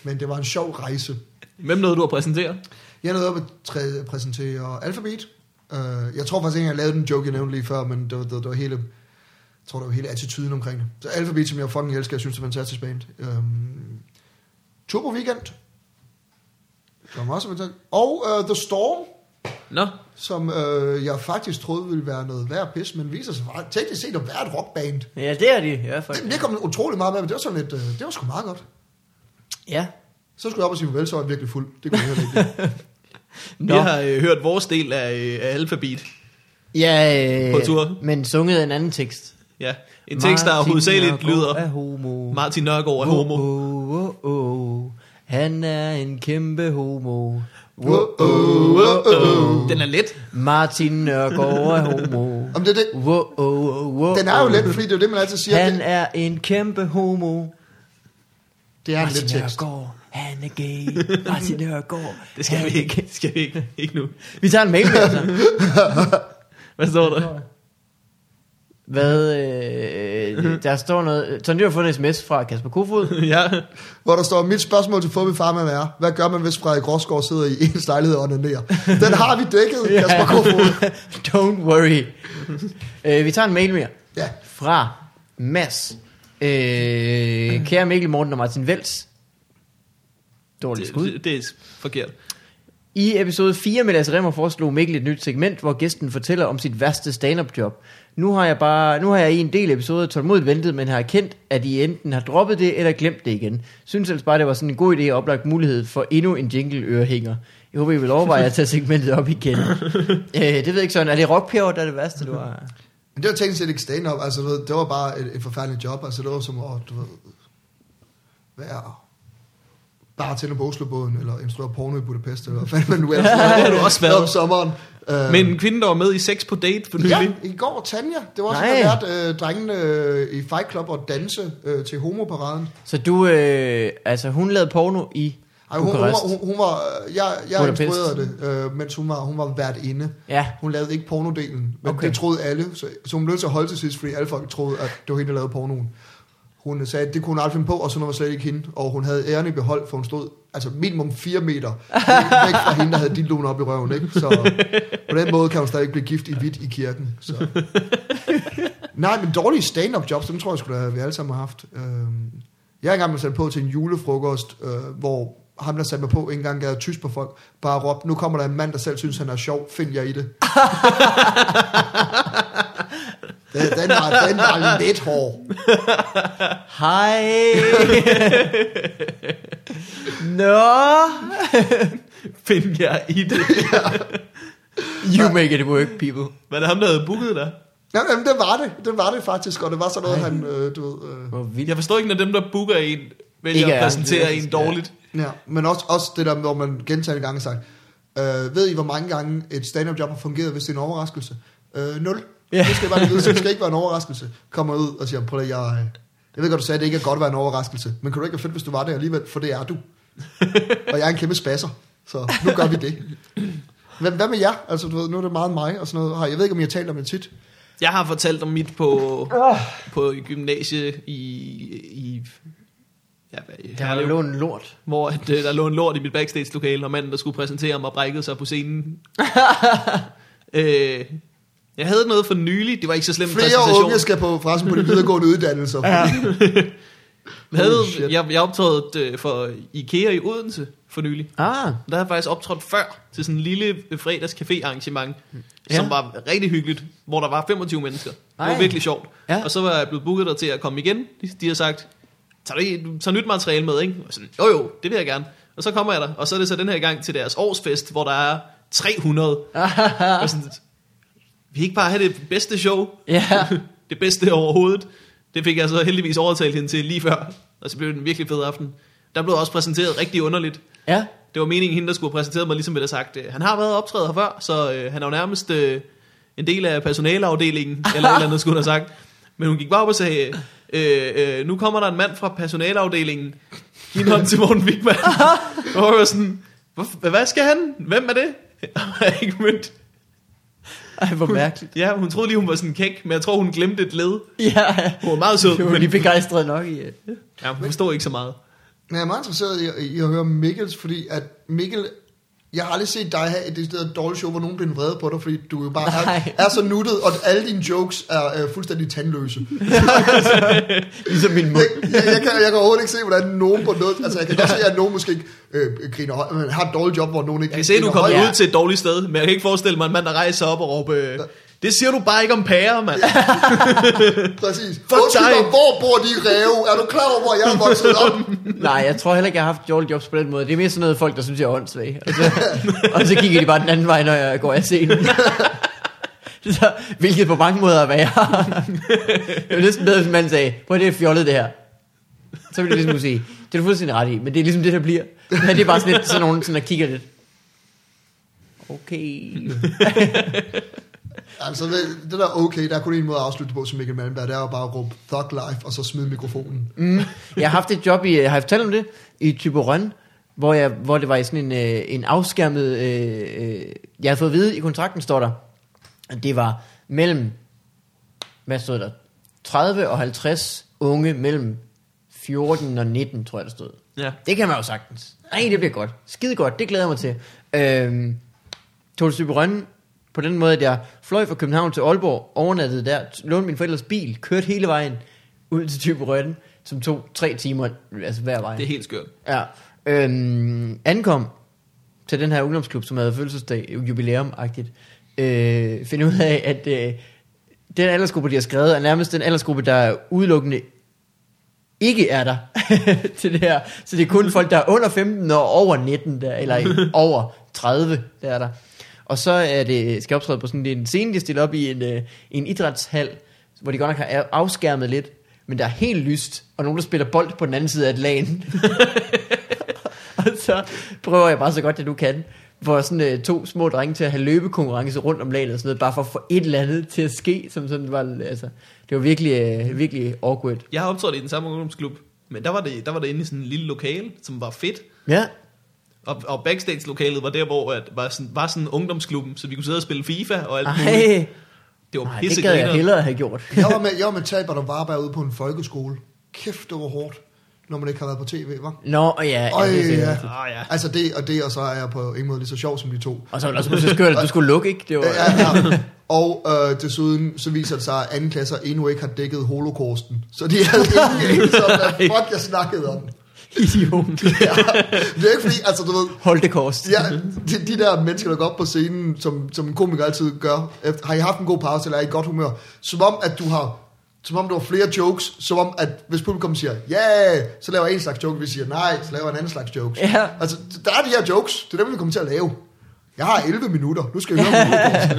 Men det var en sjov rejse. Hvem nåede du at præsentere? Jeg nåede op at præsentere Alphabet. Uh, jeg tror faktisk ikke, jeg lavede den joke, jeg nævnte lige før, men det var, det, var- det var hele, jeg tror, det var hele attituden omkring det. Så Alphabet, som jeg fucking elsker, jeg synes, det er fantastisk band. Um, Turbo Weekend. Som også er fantastisk. Og uh, The Storm, Nå, som uh, jeg faktisk troede ville være noget værd pis, men viser sig faktisk teknisk set at være et rockband. Ja, det er de hvert fald. Det, det kom utrolig meget med, men det var sådan lidt, uh, det var sgu meget godt. Ja. Så skulle jeg op og sige farvel, så var jeg virkelig fuld. Det kunne jeg ikke. vi har øh, hørt vores del af, øh, af Alphabet. Ja, øh, På tur. men sunget en anden tekst. Ja, en tekst, der Martin hovedsageligt Nørgaard lyder, Er homo. Martin Nørgaard er homo. Oh, oh, oh. Han er en kæmpe homo. Wow, oh, oh, oh. Den er let. Martin Nørgaard er homo. Om det er det, Wow, oh, oh, den er jo let, fordi det er jo det, man altid siger. Han det, er en kæmpe homo. det er en Martin let tekst. Nørgaard, han er gay. Martin Nørgaard, Det skal vi ikke. Det skal vi ikke. Ikke nu. Vi tager en mail med, altså. Hvad står der? Hvad, øh, der står noget... Så du har fået en sms fra Kasper Kofod. ja. Hvor der står, mit spørgsmål til Fubi Farman er, hvad gør man, hvis Frederik Rosgaard sidder i ens lejlighed og onanerer? Den har vi dækket, Kasper Kofod. Don't worry. øh, vi tager en mail mere. Ja, Fra Mads. Øh, kære Mikkel Morten og Martin Vels. Dårligt skud. Det, det er forkert. I episode 4 med Lasse Remmer foreslog Mikkel et nyt segment, hvor gæsten fortæller om sit værste stand-up job. Nu har jeg bare, nu har jeg i en del episoder tålmodigt ventet, men har erkendt, at I enten har droppet det eller glemt det igen. Synes ellers bare, det var sådan en god idé og oplagt mulighed for endnu en jingle ørehænger. Jeg håber, I vil overveje at tage segmentet op igen. øh, det ved jeg ikke sådan. Er det rockpjord, der er det værste, du har? men det var teknisk set ikke stand-up, altså ved, det var bare et, et forfærdeligt job, altså det var som at, du ved, være bare tænde på Oslobåden, eller instruere porno i Budapest, eller hvad man nu er. Det har du også været. Om sommeren. Øh, Men en kvinde, der var med i Sex på Date for nylig. Ja, i går Tanja. Det var også, Nej. jeg har lært øh, drengene øh, i Fight Club at danse øh, til homoparaden. Så du, øh, altså hun lavede porno i Ej, hun, hun, var, hun, hun var, jeg, jeg Budapest. instruerede det, øh, mens hun var, hun var vært inde. Ja, Hun lavede ikke pornodelen, men okay. det troede alle. Så, så hun blev nødt til at holde til sidst, fordi alle folk troede, at det var hende, der lavede pornoen. Hun sagde, at det kunne hun aldrig finde på, og så var slet ikke hende. Og hun havde æren i behold, for hun stod altså minimum 4 meter væk fra hende, der havde dildoen op i røven. Ikke? Så på den måde kan hun stadig blive gift i hvidt i kirken. Så. Nej, men dårlige stand-up jobs, dem tror jeg skulle da, vi alle sammen har haft. Øhm, jeg er engang blevet sat på til en julefrokost, øh, hvor ham, der satte mig på, ikke engang gad tysk på folk, bare råbte, nu kommer der en mand, der selv synes, han er sjov, find jer i det den, var, den var lidt hård. hej. Nå, Find jer i det. you make it work, people. Var det ham, der havde booket dig? Ja, jamen, det var det. Det var det faktisk, og det var sådan noget, han, øh, du ved... Øh, Hvor vildt. Jeg forstår ikke, når dem, der booker en, vælger Ikke at er- præsentere ja. en dårligt. Ja, men også, også det der, hvor man gentagende gange sagt, øh, ved I, hvor mange gange et stand-up job har fungeret, hvis det er en overraskelse? Øh, nul. Ja. Det skal bare vide, så det skal ikke være en overraskelse. Kommer ud og siger, prøv at jeg, jeg ved godt, du sagde, at det ikke er godt at være en overraskelse, men kunne du ikke være fedt, hvis du var det alligevel, for det er du. og jeg er en kæmpe spasser, så nu gør vi det. Hvad, hvad med jer? Altså, du ved, nu er det meget mig og sådan noget. Har- Jeg ved ikke, om jeg har talt om det tit. Jeg har fortalt om mit på, på gymnasiet i, i ja, hvad, Der har Herlev, lå en lort. hvor at, øh, der lå en lort i mit backstage-lokale, og manden, der skulle præsentere mig, brækkede sig på scenen. øh, jeg havde noget for nylig, det var ikke så slemt Flere præsentation. unge skal på, forresten på de videregående uddannelser. Ja. Jeg, havde, shit. jeg, jeg optrådte øh, for IKEA i Odense for nylig. Ah, Der havde jeg faktisk optrådt før til sådan en lille fredagscafé arrangement, Ja. som var rigtig hyggeligt, hvor der var 25 mennesker. Det var Ej. virkelig sjovt. Ja. Og så var jeg blevet booket der til at komme igen. De, de har sagt, tager du, tager nyt materiale med, ikke? Og sådan, jo jo, det vil jeg gerne. Og så kommer jeg der, og så er det så den her gang til deres årsfest, hvor der er 300. og sådan, vi ikke bare have det bedste show, ja. det bedste overhovedet. Det fik jeg så heldigvis overtalt hende til lige før, og så blev det en virkelig fed aften. Der blev også præsenteret rigtig underligt. Ja. Det var meningen, hende der skulle have præsenteret mig, ligesom ville have sagt, øh, han har været optrædet her før, så øh, han er jo nærmest øh, en del af personaleafdelingen, eller et eller andet skulle hun have sagt. Men hun gik bare op og sagde, øh, øh, nu kommer der en mand fra personaleafdelingen, giv en hånd til Morten Wigman. og jeg var sådan, "Hvor- hvad skal han? Hvem er det? Jeg har ikke mødt. Ej, hvor mærkeligt. Ja, hun troede lige, hun var sådan en kæk, men jeg tror, hun glemte et led. Ja, Hun var meget sød, du var men lige begejstret nok i... øh. ja, hun forstod ikke så meget. Men jeg er meget interesseret i, i at høre Mikkels, fordi at Mikkel, jeg har aldrig set dig have et decideret dårligt show, hvor nogen bliver vrede på dig, fordi du jo bare er, er så nuttet, og alle dine jokes er øh, fuldstændig tandløse. Ligesom min mund. jeg, jeg, jeg, kan, jeg kan overhovedet ikke se, hvordan nogen på noget... Altså, jeg kan godt se, at nogen måske ikke øh, griner men har et dårligt job, hvor nogen ikke Jeg kan se, at du kommer ud til et dårligt sted, men jeg kan ikke forestille mig en mand, der rejser op og råber, øh, det siger du bare ikke om pærer, mand. Præcis. Fuck Undskyld dig. mig, hvor bor de ræve? Er du klar over, hvor jeg er vokset op? Nej, jeg tror heller ikke, jeg har haft dårlige jobs på den måde. Det er mere sådan noget folk, der synes, jeg er åndssvag. Og så, og så kigger de bare den anden vej, når jeg går af scenen. så, hvilket på mange måder er værre. det er næsten bedre, hvis man sagde, prøv det er fjollet det her. Så ville jeg ligesom kunne sige, det er du fuldstændig ret i, men det er ligesom det, der bliver. Men det er bare sådan lidt sådan nogen, sådan, der kigger lidt. Okay. Altså, det, det der er okay, der er kun en måde at afslutte på som Mikkel Malmberg, det er jo bare at råbe Thug Life, og så smide mikrofonen. Mm. Jeg har haft et job i, har jeg fortalt om det, i Typerøn, hvor, jeg, hvor det var i sådan en, øh, en afskærmet, øh, øh, jeg havde fået at vide, i kontrakten står der, at det var mellem hvad stod der? 30 og 50 unge mellem 14 og 19, tror jeg, der stod. Ja. Det kan man jo sagtens. Nej, det bliver godt. Skide godt, det glæder jeg mig til. Øhm, tog til Rønne på den måde, at jeg fløj fra København til Aalborg, overnattede der, lånte min forældres bil, kørte hele vejen ud til Type Rønne, som tog tre timer, altså hver vej. Det er helt skørt. Ja. Øhm, ankom til den her ungdomsklub, som havde fødselsdag, jubilæum-agtigt, øh, finde ud af, at øh, den aldersgruppe, de har skrevet, er nærmest den aldersgruppe, der udelukkende ikke er der til det her. Så det er kun folk, der er under 15 og over 19, der, eller over 30, der er der. Og så er det, skal optræde på sådan en scene, de stiller op i en, øh, en idrætshal, hvor de godt nok har afskærmet lidt, men der er helt lyst, og nogen, der spiller bold på den anden side af et lagen. og så prøver jeg bare så godt, det du kan, for sådan øh, to små drenge til at have løbekonkurrence rundt om laget og sådan noget, bare for at få et eller andet til at ske, som sådan var, altså, det var virkelig, øh, virkelig awkward. Jeg har optrådt i den samme ungdomsklub, men der var det, der var det inde i sådan en lille lokale, som var fedt. Ja, Og, og backstage-lokalet var der, hvor at var, sådan, var sådan ungdomsklubben, så vi kunne sidde og spille FIFA og alt ej, muligt. Det var nej, det gad jeg hellere have gjort. Jeg var med, jeg var med Tabert og Varberg ude på en folkeskole. Kæft, det var hårdt, når man ikke har været på tv, var. Nå, og ja, Øj, ja, det er ja. Ah, ja. Altså det og det, og så er jeg på ingen måde lige så sjov som de to. Og så var det også pludselig skørt, at du skulle lukke, ikke? Det var, Ja, ja. Og øh, desuden så viser det sig, at anden klasser endnu ikke har dækket holocausten. Så de havde ingen anelse om, hvad fuck jeg snakkede om. Idiot. Ja. Det er ikke fordi, altså du ved, Hold det kost. Ja, de, de der mennesker, der går op på scenen, som, som en komiker altid gør, efter, har I haft en god pause, eller er I godt humør? Som om, at du har, som om du har flere jokes, som om, at hvis publikum siger, ja, yeah, så laver jeg en slags joke, vi siger nej, så laver jeg en anden slags jokes. Ja. Altså, der er de her jokes, det er dem, vi kommer til at lave. Jeg har 11 minutter, nu skal jeg høre.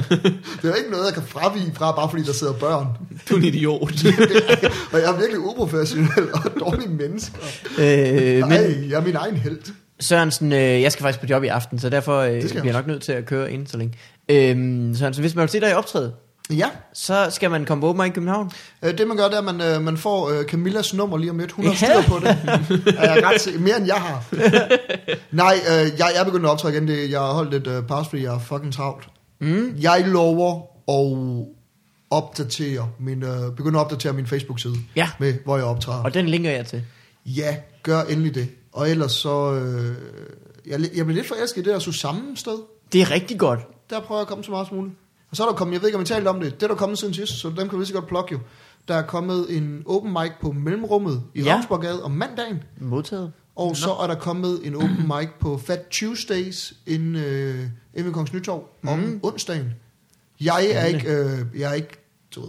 Det er jo ikke noget, jeg kan fravige fra, bare fordi der sidder børn. Du er en idiot. Og jeg er virkelig uprofessionel og dårlig menneske. Øh, Men... men jeg er min egen held. Sørensen, øh, jeg skal faktisk på job i aften, så derfor øh, bliver jeg jeg nok nødt til at køre ind så længe. Øh, Sørensen, hvis man vil se dig i optræde, Ja, så skal man komme på Open Mic i København. Øh, Det man gør, det er, at man, øh, man får øh, Camillas nummer lige om lidt. Hun har Ja. styr på det. er jeg ret. Mere end jeg har. Nej, øh, jeg, jeg er begyndt at optræde igen. Det, jeg har holdt et øh, pause, fordi jeg er fucking travlt. Mm. Jeg lover at opdatere min, øh, begynde at opdatere min Facebook-side Ja, med, hvor jeg optræder. og den linker jeg til. Ja, gør endelig det. Og ellers så... Øh, jeg, jeg blev lidt forelsket i det der Susanne sted. Det er rigtig godt. Der prøver jeg at komme så meget som muligt. Og så er der kommet, jeg ved ikke om jeg talte om det, det er der kommet siden sidst, så dem kan vi lige så godt plukke jo. Der er kommet en open mic på Mellemrummet i Ja. ja. Ravnsborggade om mandagen. Modtaget. Og så er der kommet en open mic på Fat Tuesdays inden, øh, inden ved Kongens Nytorv om Mm. onsdagen. Jeg er ikke, øh, jeg er ikke du ved,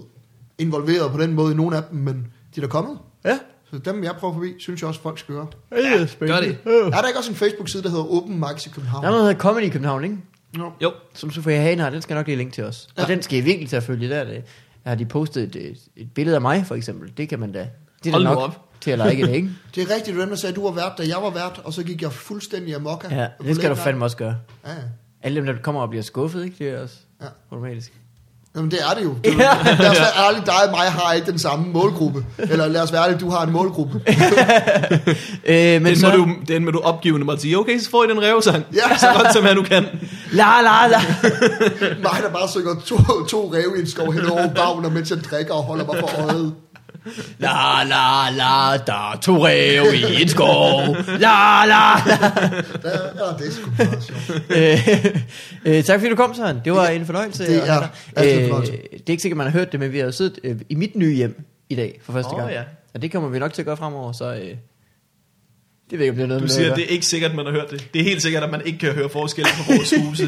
involveret på den måde i nogen af dem, men de er der kommet. Ja. Så dem, jeg prøver forbi, synes jeg også, folk skal gøre. Det er gør det. Er der ikke også en Facebook-side, der hedder Open Mics i København? Der er noget, der hedder Comedy i København, ikke? Jo. Jo, Som Sofia Hagen har, den skal nok lige linke til os. Og Ja. den skal I virkelig til at følge der. Det. Har de postet et, et, billede af mig, for eksempel? Det kan man da. Det er Hold da nok op. til at like det, ikke? Det er rigtigt, du er der sagde, at du var vært, da jeg var vært, og så gik jeg fuldstændig amok. Ja, det skal du fandme også gøre. Ja. Alle dem, der kommer og bliver skuffet, ikke? Det er også Ja. automatisk. Jamen det er det jo. Det er jo lad os være ærlige, dig og mig har ikke den samme målgruppe. Eller lad os være ærlige, du har en målgruppe. Øh, men den, så... må du, den må du opgivende mig sige, okay, så får I den revsang. Ja. Så godt som jeg nu kan. La, la, la. Mig, der bare synger to, to ræve i en skov hen over bagner, mens jeg drikker og holder mig for øjet. La, la, la, der er to ræv i en skov. La, la, la. Der, ja, det er sgu meget sjovt. øh, øh, tak fordi du kom, Søren. Det var en fornøjelse. Det er Øh, det er ikke sikkert, man har hørt det, men vi har jo siddet øh, i mit nye hjem i dag for første Åh, gang. ja. Og det kommer vi nok til at gøre fremover, så... Øh, det ved ikke, om det er noget Du med siger, noget det er ikke sikkert, man har hørt det. Det er helt sikkert, at man ikke kan høre forskel på vores huse.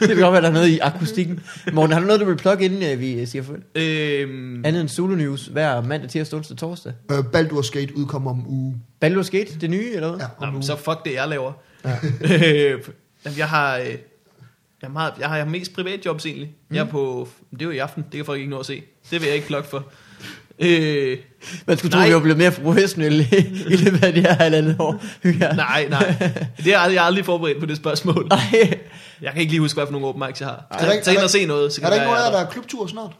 det kan godt være, der er noget i akustikken. Morten, har du noget, du vil plukke, inden øh, vi siger for øhm, Andet end Zulu News hver mandag, tirsdag, onsdag, torsdag. Øh, Baldur Skate udkommer om uge. Baldur's Gate, det nye, eller hvad? Ja, Nå, om men uge. så fuck det, jeg laver. Ja. Øh, jamen, jeg har... Øh, jeg, har jeg har mest privatjobs egentlig. Mm. Jeg er på... Det er jo i aften, det kan folk ikke nå at se. Det vil jeg ikke plukke for. Øh, Man skulle tro, Nej. vi var blevet mere professionelle i, løbet af det her halvandet år. Ja. nej, nej. Det er aldrig, jeg er aldrig forberedt på det spørgsmål. Nej. Jeg kan ikke lige huske, hvad for nogle open mics jeg har. Er der ikke- Tag ind er og se noget, så Er der det ikke være, af jeg der er klubtur snart?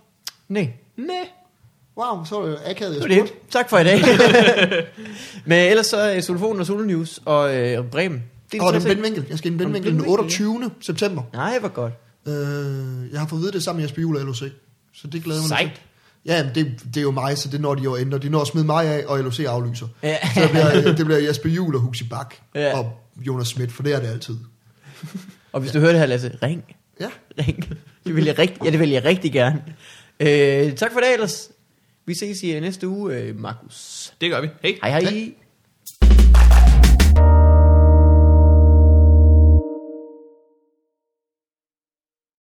Nej. Nej. Wow, så er det akavet, Det jeg var det. Tak for i dag. Men ellers så er Solofon og Solo News og øh, Bremen. Det er Og de den tre ting. Bindvinkel. Jeg skal i en Og den Bindvinkel den Bindvinkel, 28. september. Nej, hvor godt. Øh, jeg har fået at vide det sammen med Jesper Juhl og LOC. Så det glæder jeg mig Sejt. Ja, men det, det er jo mig, så det når de jo ændre. De når at smide mig af, og LOC aflyser. Ja. Så det bliver, det bliver Jesper Juhl og Huxi Bak Ja. og Jonas Schmidt, for det er det altid. Og hvis du hører det her, Lasse, ring. Ja, Ring. Det vil jeg, rigt, ja, det vil jeg rigtig gerne. Øh, tak for det ellers. Vi ses i øh, næste uge, øh, Markus. Det gør vi. Hej. Hej hej. Hej.